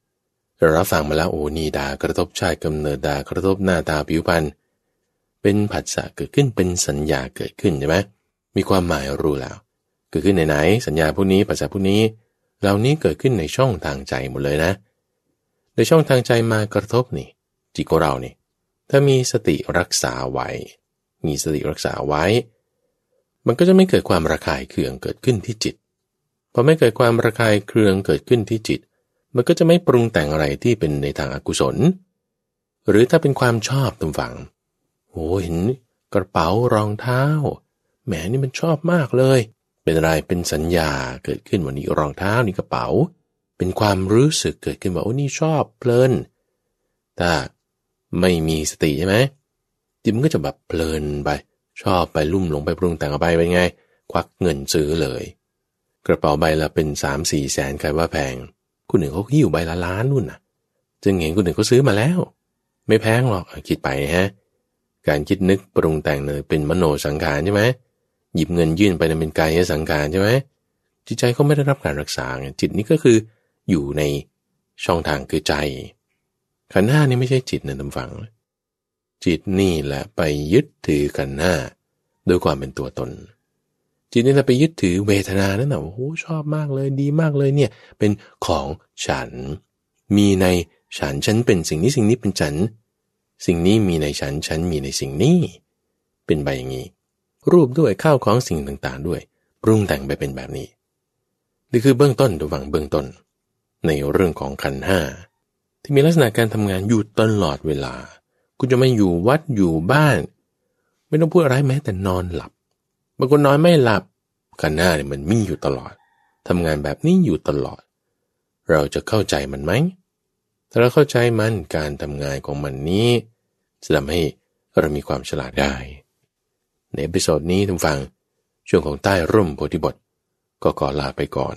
เรารับฟังมาแล้วโอ้นี่ด่ากระทบชาติกำเนิดด่ากระทบหน้าตาผิวพรรณเป็นผัสสะเกิดขึ้นเป็นสัญญาเกิดขึ้นใช่ไหมมีความหมายรู้แล้ว เกิดขึ้นในไหนสัญญาพวกนี้ผัสสะพวกนี้ เหล่านี้เกิดขึ้นในช่องทางใจหมดเลยนะ ในช่องทางใจมากระทบนี่จิตของเรานี่ ถ้ามีสติรักษาไว้ มีสติรักษาไว้ มันก็จะไม่เกิดความระคายเคืองเกิดขึ้นที่จิตพอไม่เกิดความระคายเคืองเกิดขึ้นที่จิต มันก็จะไม่ปรุงแต่งอะไรที่เป็นในทางอากุศล หรือถ้าเป็นความชอบตรงฝังโอ้เห็นกระเป๋ารองเท้าแหมนี่มันชอบมากเลย เป็นอะไรเป็นสัญญาเกิดขึ้นวันนี้รองเท้านี่กระเป๋า เป็นความรู้สึกเกิดขึ้นว่าโอ้นี่ชอบเพลินถ้าไม่มีสติใช่ไหมจิตมันก็จะแบบเพลินไป ชอบไปลุ่มหลงไปปรุงแต่งไปไปไง ควักเงินซื้อเลย กระเป๋าใบละเป็นสามสี่แสนใครว่าแพงคุณหนึ่งเขาหิ้วใบละล้านนู่นน่ะ จึงเห็นคุณหนึ่งเขาซื้อมาแล้ว ไม่แพงหรอกคิดไปฮะ การคิดนึกปรุงแต่งเนยเป็นมโนสังขารใช่ไหม หยิบเงินยื่นไปนั้นเป็นกายสังขารใช่ไหมจิตใจเขาไม่ได้รับการรักษาจิตนี้ก็คืออยู่ในช่องทางคือใจ ขันห้านี่ไม่ใช่จิตนะท่านฟัง จิตนี่แหละไปยึดถือขันห้าโดยความเป็นตัวตน จิตนี่แหละไปยึดถือเวทนานั่นแหละโอ้โหชอบมากเลยดีมากเลยเนี่ยเป็นของฉัน มีในฉันฉันเป็นสิ่งนี้สิ่งนี้เป็นฉัน สิ่งนี้มีในฉันฉันมีในสิ่งนี้ เป็นไปอย่างนี้ รูปด้วยข้าวของสิ่งต่างๆ ด้วย ปรุงแต่งไปเป็นแบบนี้ นี่คือเบื้องต้นตัวฝังเบื้องต้น ในเรื่องของขันห้าที่มีลักษณะการทำงานอยู่ตลอดเวลา คุณจะไม่อยู่วัดอยู่บ้าน ไม่ต้องพูดอะไรแม้แต่นอนหลับบางคนนอนไม่หลับขันธ์ห้าเนี่ยมันมีอยู่ตลอดทำงานแบบนี้อยู่ตลอด เราจะเข้าใจมันไหมถ้าเราเข้าใจมันการทำงานของมันนี้จะทำให้เรามีความฉลาดได้ ใน episode นี้ท่านฟัง ช่วงของใต้ร่มโพธิบท ก็ขอลาไปก่อน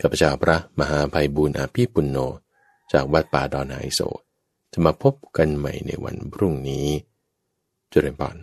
ข้าพเจ้าพระมหาไพบูลย์อภิปุณโญจากวัดป่าดอนหายโศกจะมาพบกันใหม่ในวันพรุ่งนี้ เจริญพร